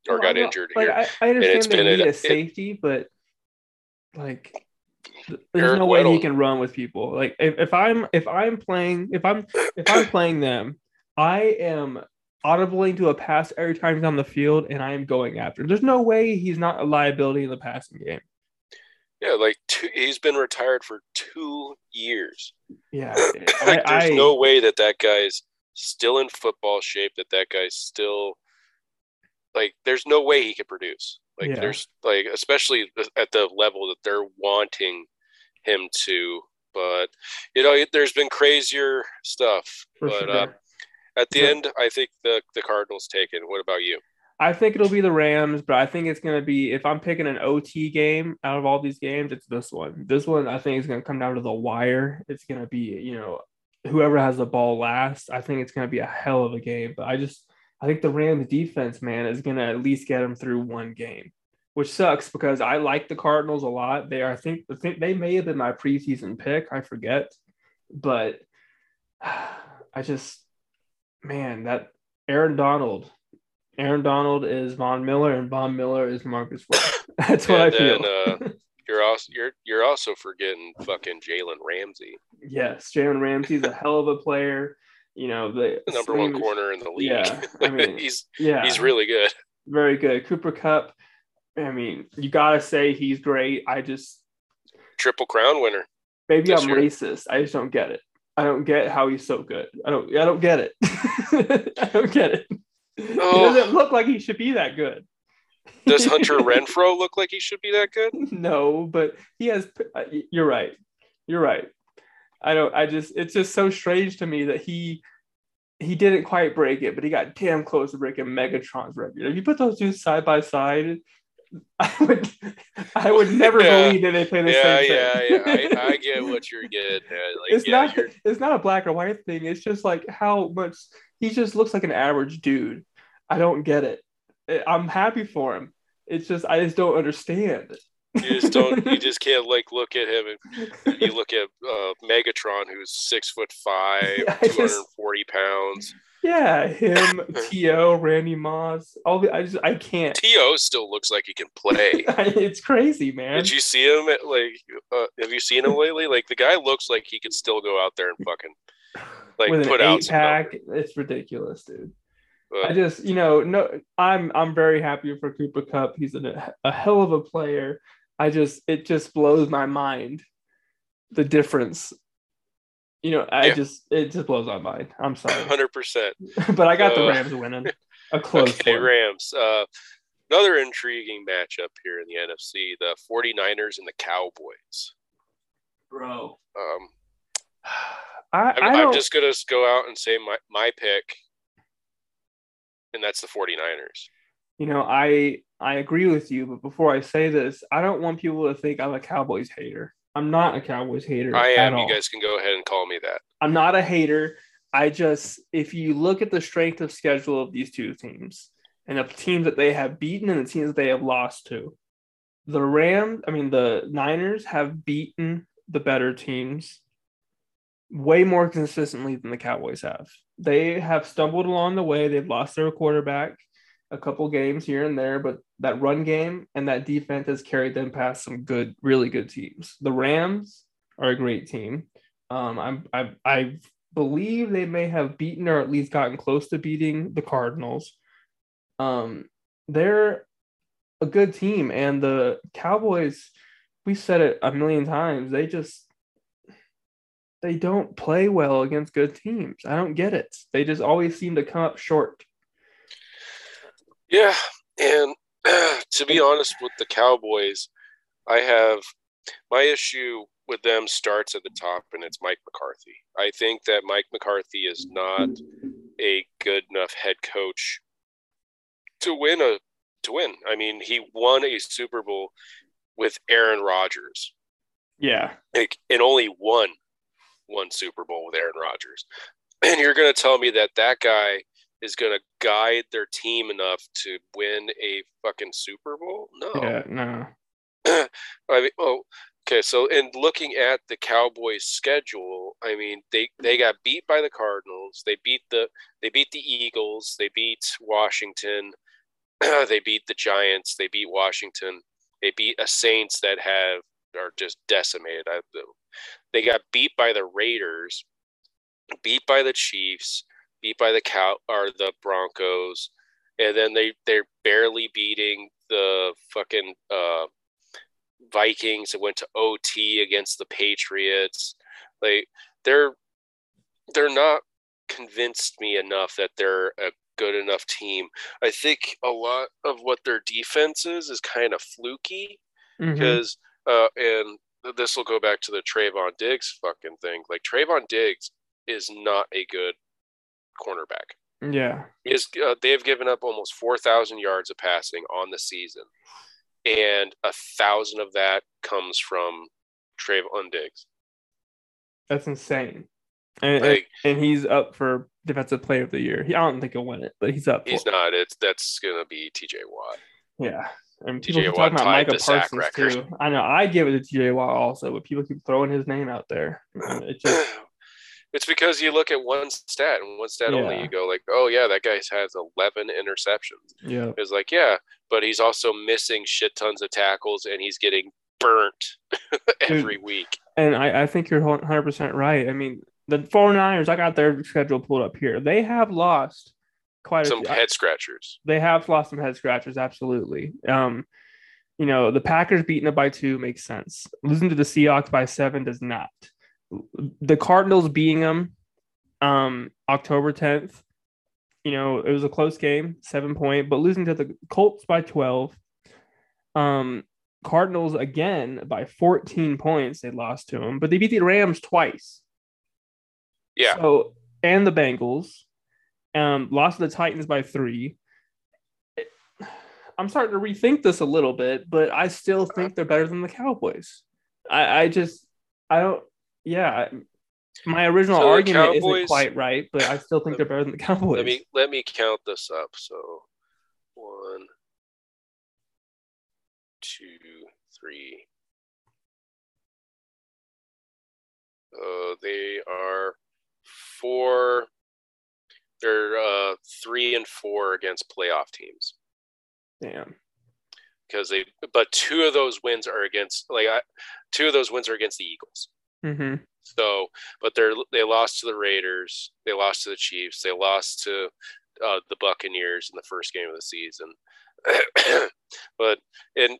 or Well, got know- injured like, here. I, I understand it's they been need a it- safety, but like there's no way he can run with people. Like if, if I'm if I'm playing if I'm if I'm playing them, I am audibling to a pass every time he's on the field and I am going after him. There's no way he's not a liability in the passing game. yeah, like two, he's been retired for two years. Yeah. like, I, there's I- no way that that guy's still in football shape. That that guy's still like. There's no way he could produce. Like Yeah. there's like especially at the level that they're wanting him to. But you know, there's been crazier stuff. for but sure. uh, at the Yeah. end, I think the the Cardinals taken. What about you? I think it'll be the Rams, but I think it's going to be if I'm picking an OT game out of all these games, it's this one. This one I think is going to come down to the wire. It's going to be, you know, whoever has the ball last. I think it's going to be a hell of a game, but I just I think the Rams defense, man, is going to at least get them through one game, which sucks because I like the Cardinals a lot. They are I think I think they may have been my preseason pick, I forget, but I just man, that Aaron Donald Aaron Donald is Von Miller, and Von Miller is Marcus Fultz. That's what I And feel. then, uh, You're also you're you're also forgetting fucking Jalen Ramsey, yes, Jalen Ramsey's a hell of a player. You know the number one corner in the league. Yeah, I mean, he's Yeah, he's really good. very good. Cooper Kupp. I mean, you gotta say he's great. I just Triple crown winner. maybe I'm year. racist. I just don't get it. I don't get how he's so good. I don't. I don't get it. I don't get it. Oh. He Oh. doesn't look like he should be that good. Does Hunter Renfrow look like he should be that good? no, but he has. uh, You're right. You're right. I don't. I just. It's just so strange to me that he he didn't quite break it, but he got damn close to breaking Megatron's record. If you put those two side by side, I would I would never Yeah. believe that they play the yeah, same yeah, thing. yeah. I, I get what you're getting. Like, it's yeah, not you're, it's not a black or white thing. It's just like how much he just looks like an average dude. I don't get it. I'm happy for him. It's just I just don't understand. you just don't. You just can't like look at him and you look at uh, Megatron, who's six foot five, Yeah, two hundred and forty pounds. yeah, him, To, Randy Moss, all the I just I can't. To still looks like he can play. it's crazy, man. Did you see him? At, like, uh, have you seen him lately? Like, the guy looks like he could still go out there and fucking like With an put out pack, numbers. it's ridiculous, dude. But- I just, you know, no, I'm I'm very happy for Cooper Kupp. He's a, a hell of a player. I just, it just blows my mind the difference. You know, I Yeah. just, it just blows my mind. I'm sorry, Hundred percent. but I got the Uh, Rams winning a close Okay, one. Rams. Uh, another intriguing matchup here in the NFC: the 49ers and the Cowboys. bro. Um, I, I'm, I I'm just gonna go out and say my my pick, and that's the 49ers. you know, I I agree with you, but before I say this, I don't want people to think I'm a Cowboys hater. I'm not a Cowboys hater. I am. You guys can go ahead and call me that. I'm not a hater. I just, if you look at the strength of schedule of these two teams and the teams that they have beaten and the teams that they have lost to, the Rams, I mean, the Niners have beaten the better teams way more consistently than the Cowboys have. They have stumbled along the way. They've lost their quarterback a couple games here and there, but that run game and that defense has carried them past some good, really good teams. The Rams are a great team. Um, I'm, I, I believe they may have beaten or at least gotten close to beating the Cardinals. Um, they're a good team, and the Cowboys. We said it a million times. They just they don't play well against good teams. I don't get it. They just always seem to come up short. Yeah, and to be honest with the Cowboys, I have my issue with them starts at the top, and it's Mike McCarthy. I think that Mike McCarthy is not a good enough head coach to win a to win. I mean, he won a Super Bowl with Aaron Rodgers, Yeah, like, and only won one Super Bowl with Aaron Rodgers. And you're going to tell me that that guy is going to guide their team enough to win a fucking Super Bowl? No. yeah, no. I mean, oh, okay. So, in looking at the Cowboys' schedule, I mean, they they got beat by the Cardinals. They beat the they beat the Eagles. They beat Washington. they beat the Giants. They beat Washington. They beat a Saints that have are just decimated. I, they got beat by the Raiders, beat by the Chiefs, beat by the cow or the Broncos, and then they they're barely beating the fucking uh, Vikings. It went to OT against the Patriots. Like they're they're not convinced me enough that they're a good enough team. I think a lot of what their defense is is kind of fluky because uh, and this will go back to the Trevon Diggs fucking thing. Like Trevon Diggs is not a good cornerback. Yeah, is, uh, they have given up almost four thousand yards of passing on the season, and a thousand of that comes from Trevon Diggs. that's insane. And, and- Like and he's up for defensive player of the year. He, I don't think he'll win it, but he's up. For he's it. not. It's that's gonna be T.J. Watt. Yeah. And TJ people keep talking about Micah Parsons too. I know I give it to TJ Watt also, but people keep throwing his name out there. And It just it's because you look at one stat and one stat only. You go like, oh yeah, that guy has eleven interceptions. yeah. It's like, yeah, but he's also missing shit tons of tackles and he's getting burnt every week. And I, I think you're 100% right. I mean, the 49ers, I got their schedule pulled up here. They have lost quite a Some few. head scratchers. They have lost some head scratchers, absolutely. Um, you know, the Packers beating it by two makes sense. Losing to the Seahawks by seven does not. The Cardinals beating them um, October 10th, you know, it was a close game, seven point, but losing to the Colts by 12. Um, Cardinals again by 14 points, they lost to them, but they beat the Rams twice. Yeah. So, and the Bengals um, lost to the Titans by three. I'm starting to rethink this a little bit, but I still think they're better than the Cowboys. I, I just I don't yeah. My original So the argument isn't quite right, but I still think they're better than the Cowboys. Let me let me count this up. So one, two, three. Uh, they are four. They're uh, three and four against playoff teams Damn. because they. But two of those wins are against like I, two of those wins are against the Eagles. Mm-hmm. So, but they're they lost to the Raiders, they lost to the Chiefs, they lost to uh, the Buccaneers in the first game of the season. but and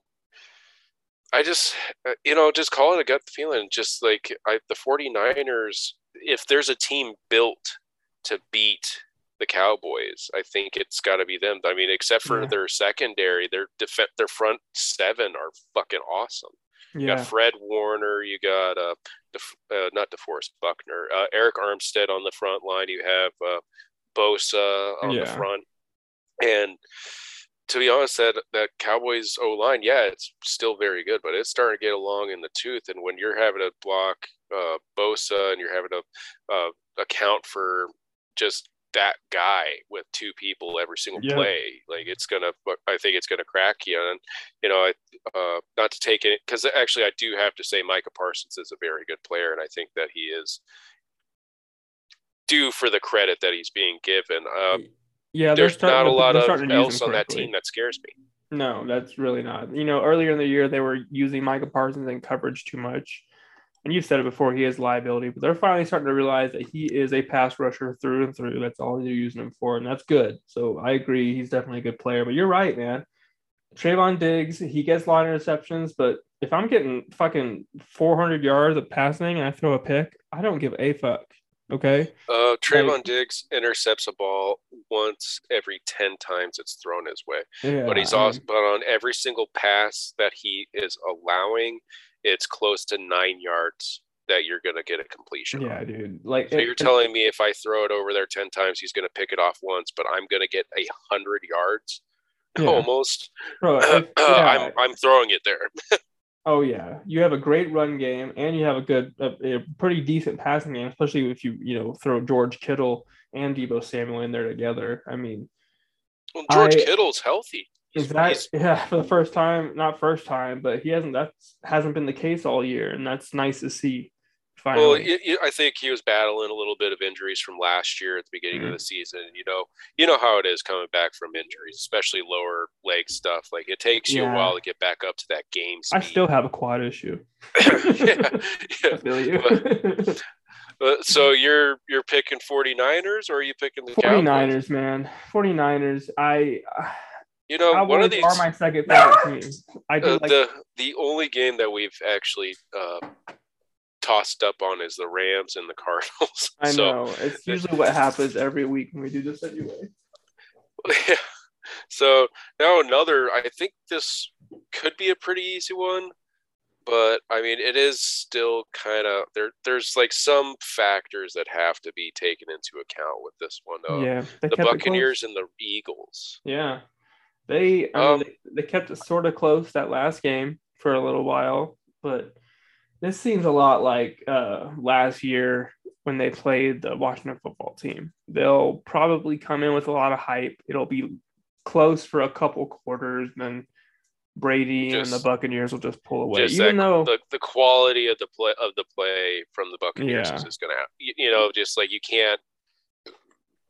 I just uh, you know just call it a gut feeling. Just like I, the 49ers, if there's a team built to beat the Cowboys, I think it's got to be them. I mean, except for Yeah. their secondary, their def- their front seven are fucking awesome. You Yeah. got Fred Warner. You got uh, Def- uh not DeForest Buckner. Uh, Arik Armstead on the front line. You have uh, Bosa on the front. And to be honest, that that Cowboys O line, yeah, it's still very good, but it's starting to get along in the tooth. And when you're having to block uh, Bosa and you're having to uh, account for just that guy with two people every single Yeah. play, like it's gonna. I think it's gonna crack you. And you know, I uh, not to take it because actually I do have to say Micah Parsons is a very good player, and I think that he is due for the credit that he's being given. Um, Yeah, there's not to- a lot of else on that team that scares me. No, that's really not. You know, earlier in the year they were using Micah Parsons in coverage too much. And you've said it before, he is liability, but they're finally starting to realize that he is a pass rusher through and through. That's all they're using him for, and that's good. So I agree, he's definitely a good player. But you're right, man. Trevon Diggs, he gets a lot of interceptions, but if I'm getting fucking 400 yards of passing and I throw a pick, I don't give a fuck. Okay. Uh, Trevon Diggs intercepts a ball once every ten times it's thrown his way, Yeah. but he's I mean, also but on every single pass that he is allowing, it's close to nine yards that you're gonna get a completion. on. Yeah, dude. Like So it- you're telling me if I throw it over there ten times, he's gonna pick it off once, but I'm gonna get a hundred yards Yeah. almost. bro, yeah. I'm I'm throwing it there. Oh yeah, you have a great run game, and you have a good, a, a pretty decent passing game, especially if you you know throw George Kittle and Deebo Samuel in there together. I mean, Well, George I- Kittle's healthy. He's, is that he's- yeah for the first time? Not first time, but he hasn't. That hasn't been the case all year, and that's nice to see. Finally, well, y- y- I think he was battling a little bit of injuries from last year at the beginning Mhm. of the season. You know, you know how it is coming back from injuries, especially lower leg stuff. Like it takes you a while to get back up to that game speed. I still have a quad issue. yeah, yeah. you. Uh, so you're you're picking 49ers or are you picking the 49ers, Cowboys? man. 49ers. I You know, Cowboys one of these are my second favorite team. I do uh, like the the only game that we've actually uh, tossed up on is the Rams and the Cardinals. I so know. It's usually what happens every week when we do this anyway. yeah. So now another. I think this could be a pretty easy one, but I mean it is still kind of there. There's like some factors that have to be taken into account with this one. Yeah. The kept it close. Buccaneers and the Eagles. Yeah. They I Um, mean, they, they kept it sort of close that last game for a little while, but this seems a lot like uh last year when they played the Washington football team. They'll probably come in with a lot of hype. It'll be close for a couple quarters, then Brady and the Buccaneers will just pull away. just Even that- though the the quality of the play of the play from the Buccaneers Yeah. is just have you, you know just like you can't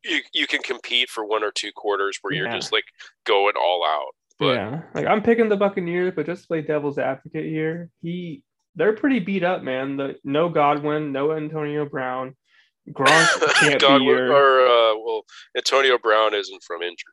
you you can compete for one or two quarters where you're Yeah. just like going all out. But yeah, like I'm picking the Buccaneers, but just to play devil's advocate here, he they're pretty beat up, man. The no Godwin, no Antonio Brown, Gronk can't God, be your or uh, well, Antonio Brown isn't from injury.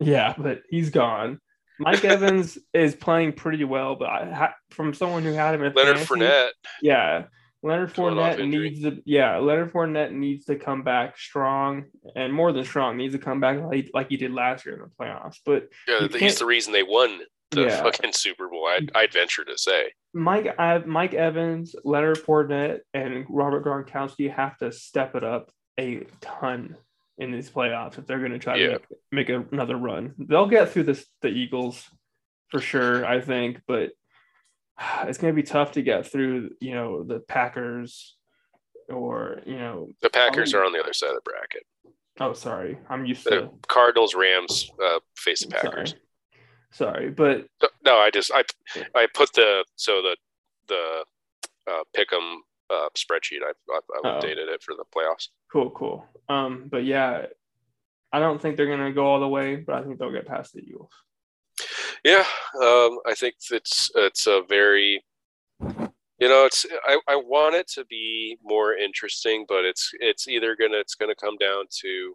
yeah, but he's gone. Mike Evans is playing pretty well, but I, from someone who had him in Leonard fantasy, Fournette, yeah, Leonard Fournette needs to yeah, Leonard Fournette needs to come back strong and more than strong. Needs to come back like, like he did last year in the playoffs. But yeah, he's the reason they won the Yeah. fucking Super Bowl. I'd, I'd venture to say. Mike I, Mike Evans, Leonard Fournette, and Robert Gronkowski have to step it up a ton in these playoffs if they're going to try Yeah. to make, make another run. They'll get through this the Eagles for sure, I think, but it's going to be tough to get through, you know, the Packers or, you know, The Packers Oh. are on the other side of the bracket. oh sorry, I'm used The to Cardinals, Rams uh, face the Packers. sorry. Sorry, but No, I just I I put the so the the uh, pick'em uh, spreadsheet. I, I, I Oh. updated it for the playoffs. cool, cool. Um, but yeah, I don't think they're going to go all the way, but I think they'll get past the Eagles. Yeah, um, I think it's it's a very you know it's I, I want it to be more interesting, but it's it's either gonna it's gonna come down to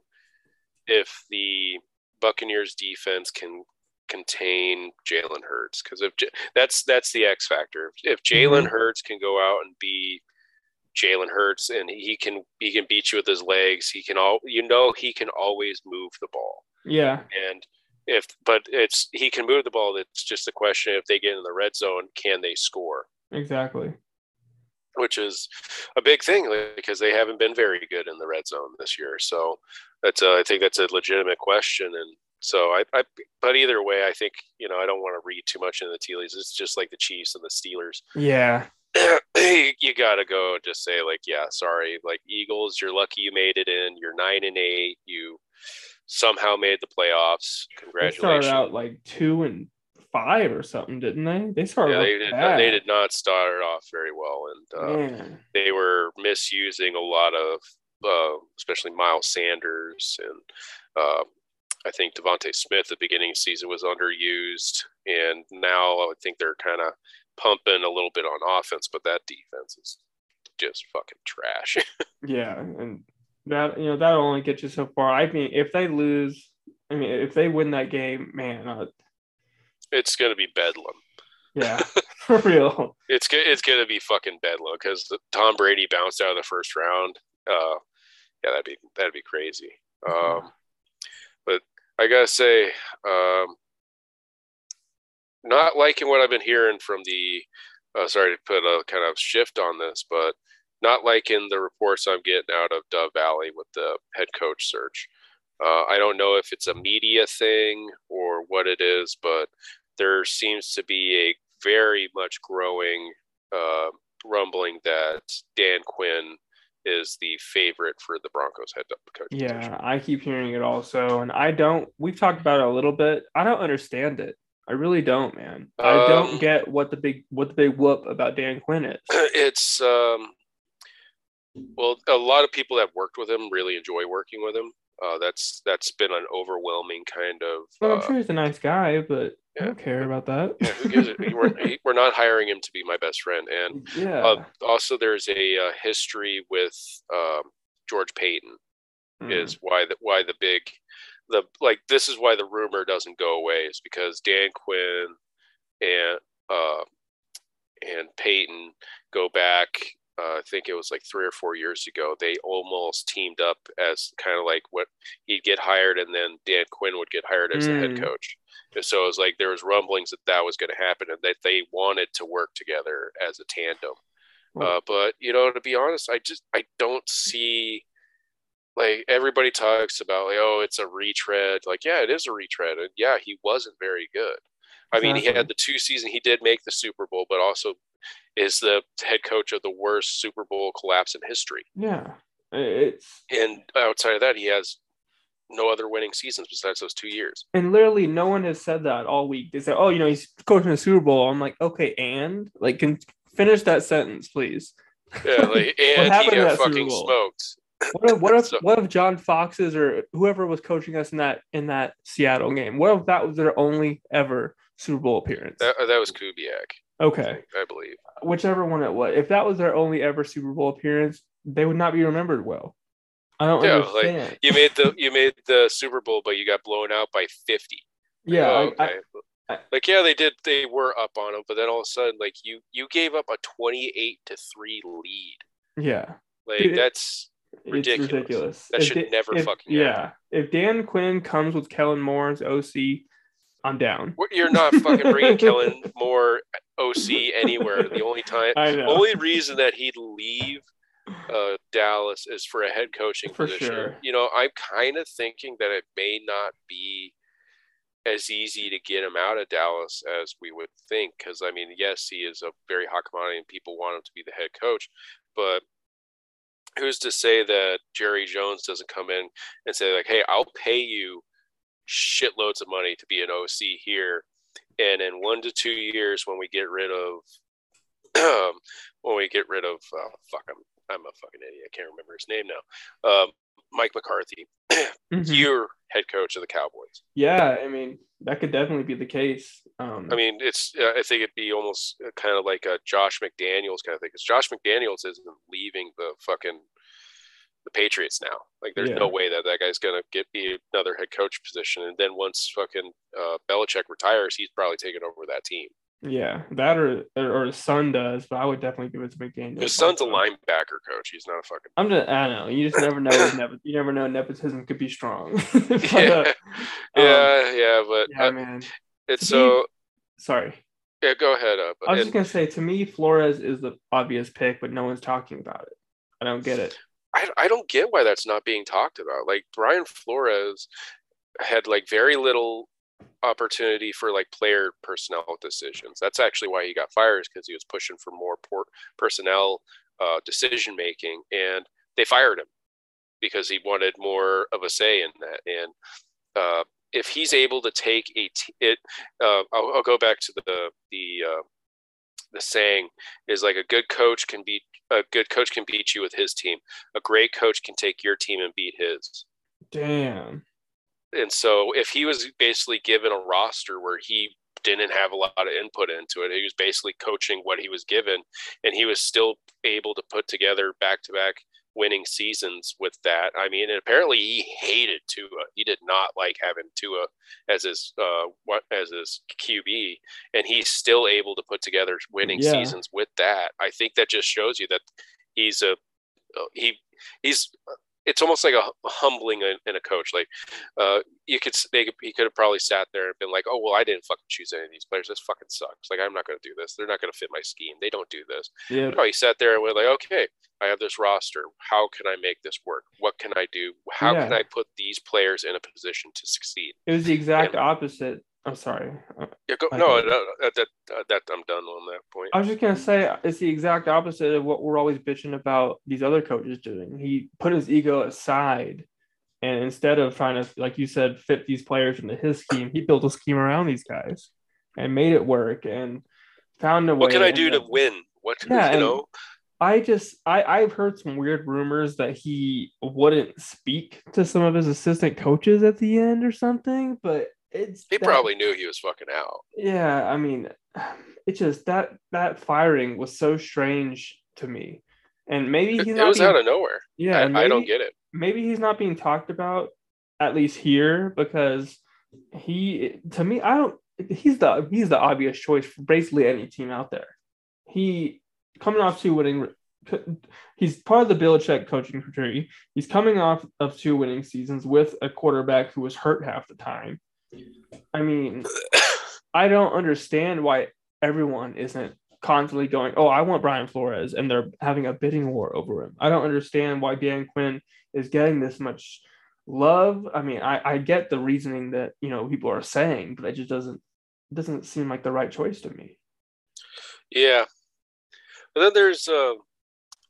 if the Buccaneers defense can contain Jalen Hurts because if J- that's that's the X factor. If Jalen Hurts can go out and be Jalen Hurts and he can he can beat you with his legs, he can all you know he can always move the ball. Yeah, and if but it's he can move the ball it's just a question if they get in the red zone can they score? Exactly. which is a big thing because they haven't been very good in the red zone this year. So that's a, i think that's a legitimate question and so I, I but either way i think you know i don't want to read too much into the tea leaves. It's just like the chiefs and the steelers. Yeah, you gotta go and just say like yeah sorry like eagles you're lucky you made it in you're nine and eight you somehow made the playoffs Congratulations. they started out like two and five or something, didn't they? They started Yeah, they did. bad. They did not start off very well, and uh, they were misusing a lot of, uh, especially Miles Sanders, and uh, I think DeVonta Smith. at The beginning of the season was underused, and now I think they're kind of pumping a little bit on offense, but that defense is just fucking trash. Yeah, and that you know that'll only get you so far. I mean, if they lose, I mean, if they win that game, man, uh, it's gonna be bedlam. yeah, for real. It's it's gonna be fucking bedlam because Tom Brady bounced out of the first round. Uh, yeah, that'd be that'd be crazy. Um, but I gotta say, um, not liking what I've been hearing from the. Uh, sorry to put a kind of shift on this, but not like in the reports I'm getting out of Dove Valley with the head coach search. Uh, I don't know if it's a media thing or what it is, but there seems to be a very much growing uh, rumbling that Dan Quinn is the favorite for the Broncos head coach. position. Yeah, I keep hearing it also, and I don't. We've talked about it a little bit. I don't understand it. I really don't, man. I Um, don't get what the big what the big whoop about Dan Quinn is. it's um, well, a lot of people that worked with him really enjoy working with him. Uh, that's that's been an overwhelming kind of. Well, I'm uh, sure he's a nice guy, but I don't care about that. yeah, who gives it? We're, we're not hiring him to be my best friend, and yeah, uh, also there's a uh, history with um, George Paton. Mm. is why the why the big the like this is why the rumor doesn't go away is because Dan Quinn and uh and Peyton go back uh, I think it was like three or four years ago. They almost teamed up as kind of like what he'd get hired, and then Dan Quinn would get hired as the head Mm. coach. And so it was like there was rumblings that that was going to happen, and that they wanted to work together as a tandem. Uh, but you know, to be honest, I just I don't see like everybody talks about like oh it's a retread. Like yeah, it is a retread, and yeah, he wasn't very good. I mean, he had the two season he did make the Super Bowl, but also is the head coach of the worst Super Bowl collapse in history. yeah, it's And outside of that, he has no other winning seasons besides those two years. and literally no one has said that all week. They say, "Oh, you know, he's coaching the Super Bowl." I'm like, okay, and like, can finish that sentence, please. Yeah, like, and happened he got fucking smoked. What if what if So- what if John Fox's or whoever was coaching us in that in that Seattle game? What if that was their only ever Super Bowl appearance? That, that was Kubiak, Okay, I believe. whichever one it was. If that was their only ever Super Bowl appearance, they would not be remembered well. I don't Yeah, like, understand. You made the you made the Super Bowl, but you got blown out by fifty. yeah, Oh, I- okay. I- like yeah, they did. They were up on them, but then all of a sudden, like you you gave up a twenty-eight to three lead. yeah. Like Dude, that's Ridiculous. ridiculous. That If should Da- never if- fucking Yeah. If Dan Quinn comes with Kellen Moore as OC, I'm down. you're not fucking bringing Kellen Moore OC anywhere. The only time, I know. only reason that he'd leave uh, Dallas is for a head coaching For position. sure. You know, I'm kind of thinking that it may not be as easy to get him out of Dallas as we would think. Because I mean, yes, he is a very hot commodity, and people want him to be the head coach, but who's to say that Jerry Jones doesn't come in and say like, "Hey, I'll pay you shitloads of money to be an OC here, and in one to two years, when we get rid of, when we get rid of, uh, fuck, I'm I'm a fucking idiot. I can't remember his name now. Um, Mike McCarthy, Mhm. you're head coach of the Cowboys. Yeah, I mean that could definitely be the case. Um, I mean, it's uh, I think it'd be almost kind of like a Josh McDaniels kind of thing because Josh McDaniels isn't leaving the fucking the Patriots now. Like, there's Yeah. no way that that guy's gonna get be another head coach position. And then once fucking uh, Belichick retires, he's probably taking over that team. yeah, that or or his son does, but I would definitely give it to McDaniel. His son's a linebacker coach. He's not a fucking. I'm just I don't know. You just never know. nepo- you never know. Nepotism could be strong. But, Yeah, uh, um, yeah, yeah, but yeah, uh, man. it's To me- so. Sorry. Yeah, go ahead. Uh, but I was just gonna say, to me, Flores is the obvious pick, but no one's talking about it. I don't get it. I, I don't get why that's not being talked about. Like Brian Flores had like very little opportunity for like player personnel decisions. That's actually why he got fired is because he was pushing for more personnel uh, decision making, and they fired him because he wanted more of a say in that. And uh, if he's able to take a t- it, uh, I'll, I'll go back to the the uh, the saying is like a good coach can beat a good coach can beat you with his team. A great coach can take your team and beat his. Damn. And so if he was basically given a roster where he didn't have a lot of input into it, he was basically coaching what he was given, and he was still able to put together back to back winning seasons with that. I mean, and apparently he hated Tua. He did not like having Tua as his uh what as his QB, and he's still able to put together winning Yeah. seasons with that. I think that just shows you that he's a he he's it's almost like a humbling in, in a coach. Like uh, you could they could, he could have probably sat there and been like, oh well, I didn't fucking choose any of these players. This fucking sucks. Like I'm not going to do this. They're not going to fit my scheme. They don't do this. Yeah. No, he sat there and went like, okay, I have this roster. How can I make this work? What can I do? How can I put these players in a position to succeed? It was the exact opposite. I'm sorry. Yeah, go, no, that, that, that I'm done on that point. I was just gonna say it's the exact opposite of what we're always bitching about these other coaches doing. He put his ego aside, and instead of trying to, like you said, fit these players into his scheme, he built a scheme around these guys and made it work and found a way. What can I do to win? What Yeah, you know? I just I I've heard some weird rumors that he wouldn't speak to some of his assistant coaches at the end or something, but it's He that- probably knew he was fucking out. yeah, I mean, it just that that firing was so strange to me, and maybe It, he's it not was being, out of nowhere. yeah, I, and I don't get it. Maybe he's not being talked about at least here because he to me I don't he's the he's the obvious choice for basically any team out there. He coming off two winning he's part of the Belichick coaching tree. He's coming off of two winning seasons with a quarterback who was hurt half the time. I mean, I don't understand why everyone isn't constantly going, "Oh, I want Brian Flores," and they're having a bidding war over him. I don't understand why Dan Quinn is getting this much love. I mean, I, I get the reasoning that you know people are saying, but it just doesn't doesn't seem like the right choice to me. Yeah. But then there's uh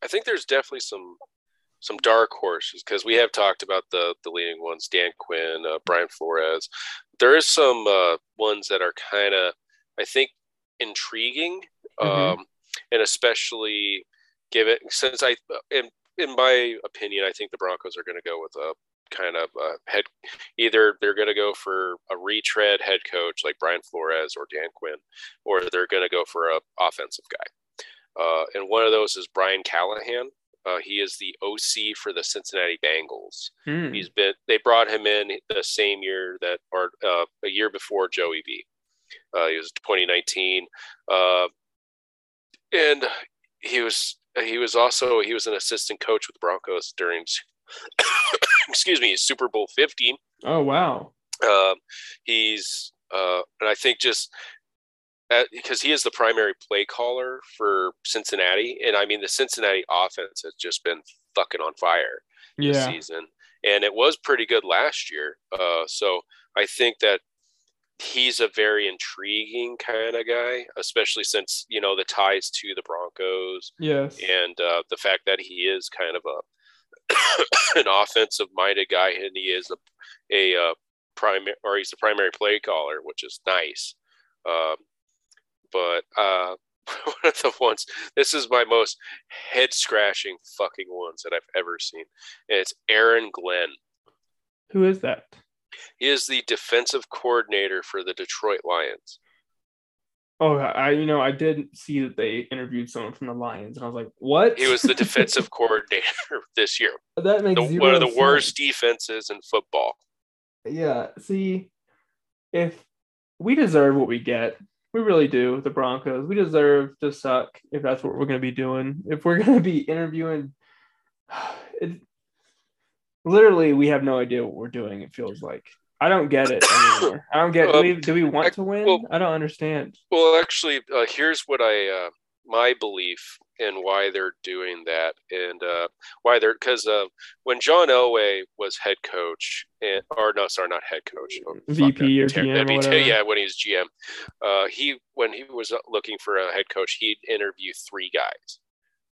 I think there's definitely some some dark horses because we have talked about the the leading ones, Dan Quinn, uh, Brian Flores. There is some uh, ones that are kind of, I think, intriguing, Mhm. um, and especially given since I, in in my opinion, I think the Broncos are going to go with a kind of uh, head. Either they're going to go for a retread head coach like Brian Flores or Dan Quinn, or they're going to go for a offensive guy. Uh, and one of those is Brian Callahan. Uh, he is the OC for the Cincinnati Bengals. Hmm. He's been they brought him in the same year that or uh, a year before Joey B. Uh, he was 2019, uh, and he was he was also he was an assistant coach with the Broncos during excuse me Super Bowl 50. Oh wow. Um, he's uh, and I think just because he is the primary play caller for Cincinnati, and I mean the Cincinnati offense has just been fucking on fire Yeah. this season, and it was pretty good last year. Uh, so I think that he's a very intriguing kind of guy, especially since you know the ties to the Broncos Yes. and uh, the fact that he is kind of a an offensive minded guy, and he is a a uh, primary or he's the primary play caller, which is nice. Um, but uh, one of the ones, this is my most head scratching fucking ones that I've ever seen. And it's Aaron Glenn. Who is that? He is the defensive coordinator for the Detroit Lions. Oh, I you know I did see that they interviewed someone from the Lions, and I was like, "What?" He was the defensive coordinator this year. that makes The, one of the sense. worst defenses in football. Yeah. See, if we deserve what we get, we really do. The Broncos, we deserve to suck if that's what we're going to be doing. If we're going to be interviewing, it literally we have no idea what we're doing. It feels like I don't get it anymore. I don't get. Do we, do we want to win? well- I don't understand. Well, actually, uh, here's what I uh, my belief and why they're doing that, and uh, why they're because uh, when John Elway was head coach, and or no, sorry, not head coach, oh, VP or GM or whatever. yeah, when he was GM, uh, he when he was looking for a head coach, he'd interview three guys,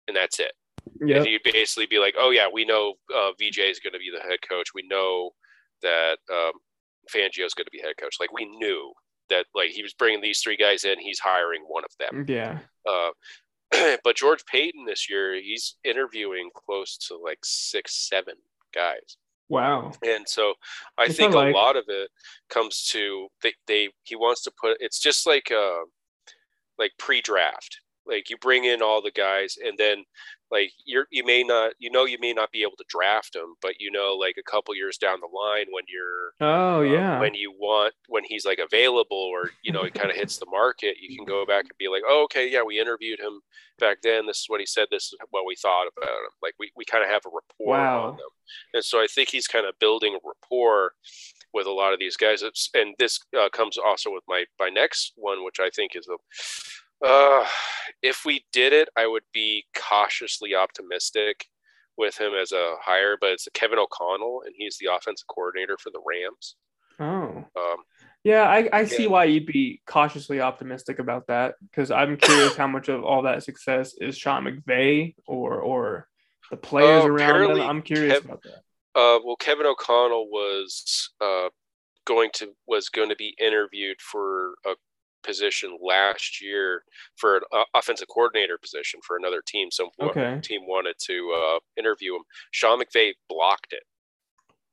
and that's it. Yep. And he'd basically be like, "Oh yeah, we know uh, VJ is going to be the head coach. We know that um, Fangio is going to be head coach. Like we knew that. Like he was bringing these three guys in. He's hiring one of them. Yeah. Uh, but George Paton this year, he's interviewing close to like six, seven guys. Wow. And so I think like. a lot of it comes to they, they he wants to put it's just like uh like pre-draft. Like you bring in all the guys and then like you're you may not you know you may not be able to draft him but you know like a couple years down the line when you're Oh um, yeah. when you want when he's like available or you know it kind of hits the market you can go back and be like oh okay yeah we interviewed him back then. This is what he said. This is what we thought about him. Like we, we kind of have a rapport Wow. on them. And so i think he's kind of building a rapport with a lot of these guys. It's, and this uh, comes also with my my next one which i think is a uh, if we did it i would be cautiously optimistic with him as a hire but it's kevin o'connell and he's the offensive coordinator for the rams oh. um, Yeah, I, I see why you'd be cautiously optimistic about that because I'm curious how much of all that success is Sean McVay or or the players Uh, around them. I'm curious Kev- about that. Uh, well, Kevin O'Connell was uh, going to was going to be interviewed for a position last year for an uh, offensive coordinator position for another team. Some Okay. team wanted to uh, interview him. Sean McVay blocked it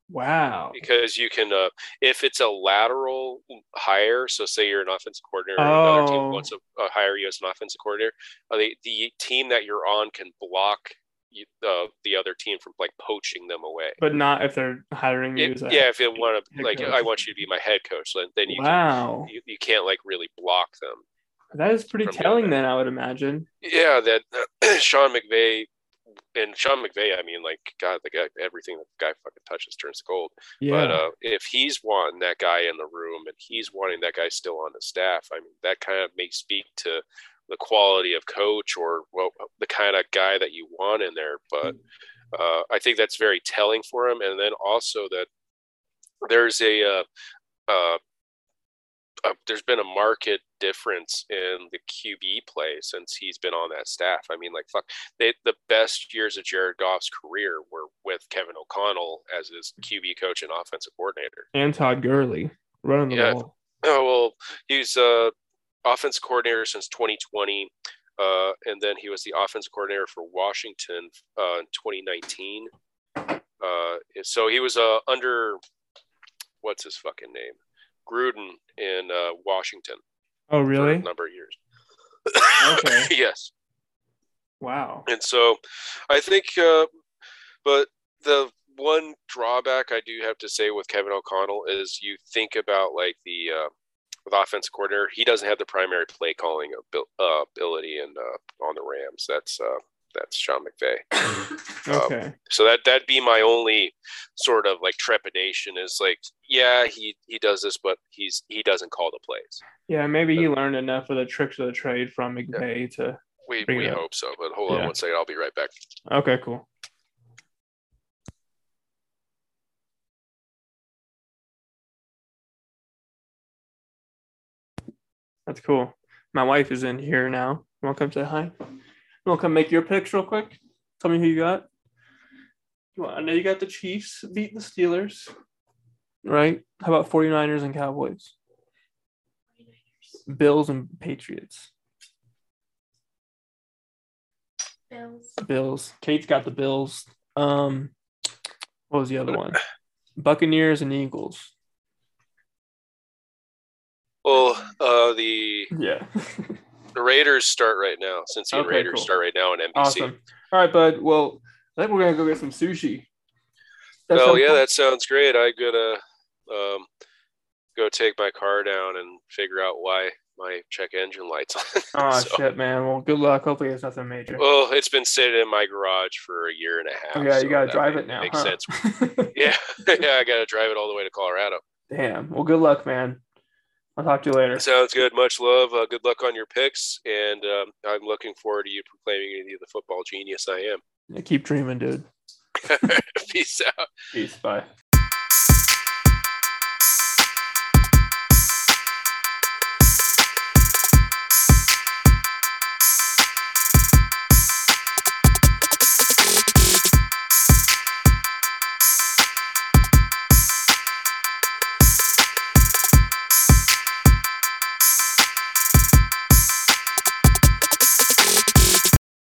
Wow. because you can, uh, if it's a lateral hire. So, say you're an offensive coordinator, and another Oh. team wants to uh, hire you as an offensive coordinator. Uh, the the team that you're on can block uh, the other team from like poaching them away. But not if they're hiring you. A yeah, if you want to, like, coach. I want you to be my head coach, then, you, Wow. can, you you can't like really block them. That is pretty telling then, I would imagine. Yeah, that Sean McVay and Sean McVay. I mean, like, God, the guy, everything that the guy fucking touches turns to gold. Yeah. But uh, if he's wanting that guy in the room and he's wanting that guy still on the staff, I mean, that kind of may speak to the quality of coach or well, the kind of guy that you want in there. But uh, I think that's very telling for him. And then also that there's a, uh, uh, uh, there's been a market difference in the QB play since he's been on that staff. I mean, like fuck, they, the best years of Jared Goff's career were with Kevin O'Connell as his QB coach and offensive coordinator. and Todd Gurley running the Yeah. ball. Oh well, he's uh offensive coordinator since 2020, uh, and then he was the offense coordinator for Washington uh, in 2019. Uh, so he was uh under what's his fucking name, Gruden in uh, Washington Oh, really? a number of years. Okay. yes, Wow. and so I think, uh, but the one drawback I do have to say with Kevin O'Connell is you think about like the uh, with offensive coordinator, he doesn't have the primary play calling uh, ability and uh, on the Rams. That's uh, that's Sean McVay. okay. So that that'd be my only sort of like trepidation is like, yeah, he he does this, but he's he doesn't call the plays. Yeah, maybe he learned enough of the tricks of the trade from McVay to. We we hope so, but hold on Yeah. one second. I'll be right back. Okay, cool. That's cool. My wife is in here now. You want to come say hi? You want to come make your picks real quick? Tell me who you got. Want, I know you got the Chiefs beat the Steelers, right? How about 49ers and Cowboys? Bills and Patriots. Bills. Bills. Kate's got the Bills. Um, what was the other one? Buccaneers and Eagles. Well, uh, the Yeah. the Raiders start right now. Since the Okay, Raiders cool. start right now on NBC. awesome. All right, bud. Well, I think we're gonna go get some sushi. That oh yeah, fun. that sounds great. I gotta um, go take my car down and figure out why my check engine light's on. Oh So- shit, man. Well, good luck. Hopefully, it's nothing major. Well, it's been sitting in my garage for a year and a half. oh yeah, so you gotta drive ma- it now. Makes huh? sense. Yeah, yeah, I gotta drive it all the way to Colorado. Damn. Well, good luck, man. I'll talk to you later. Sounds good. Much love. Uh, good luck on your picks, and um, I'm looking forward to you proclaiming me the football genius I am. Yeah, keep dreaming, dude. Peace out. Peace. Bye.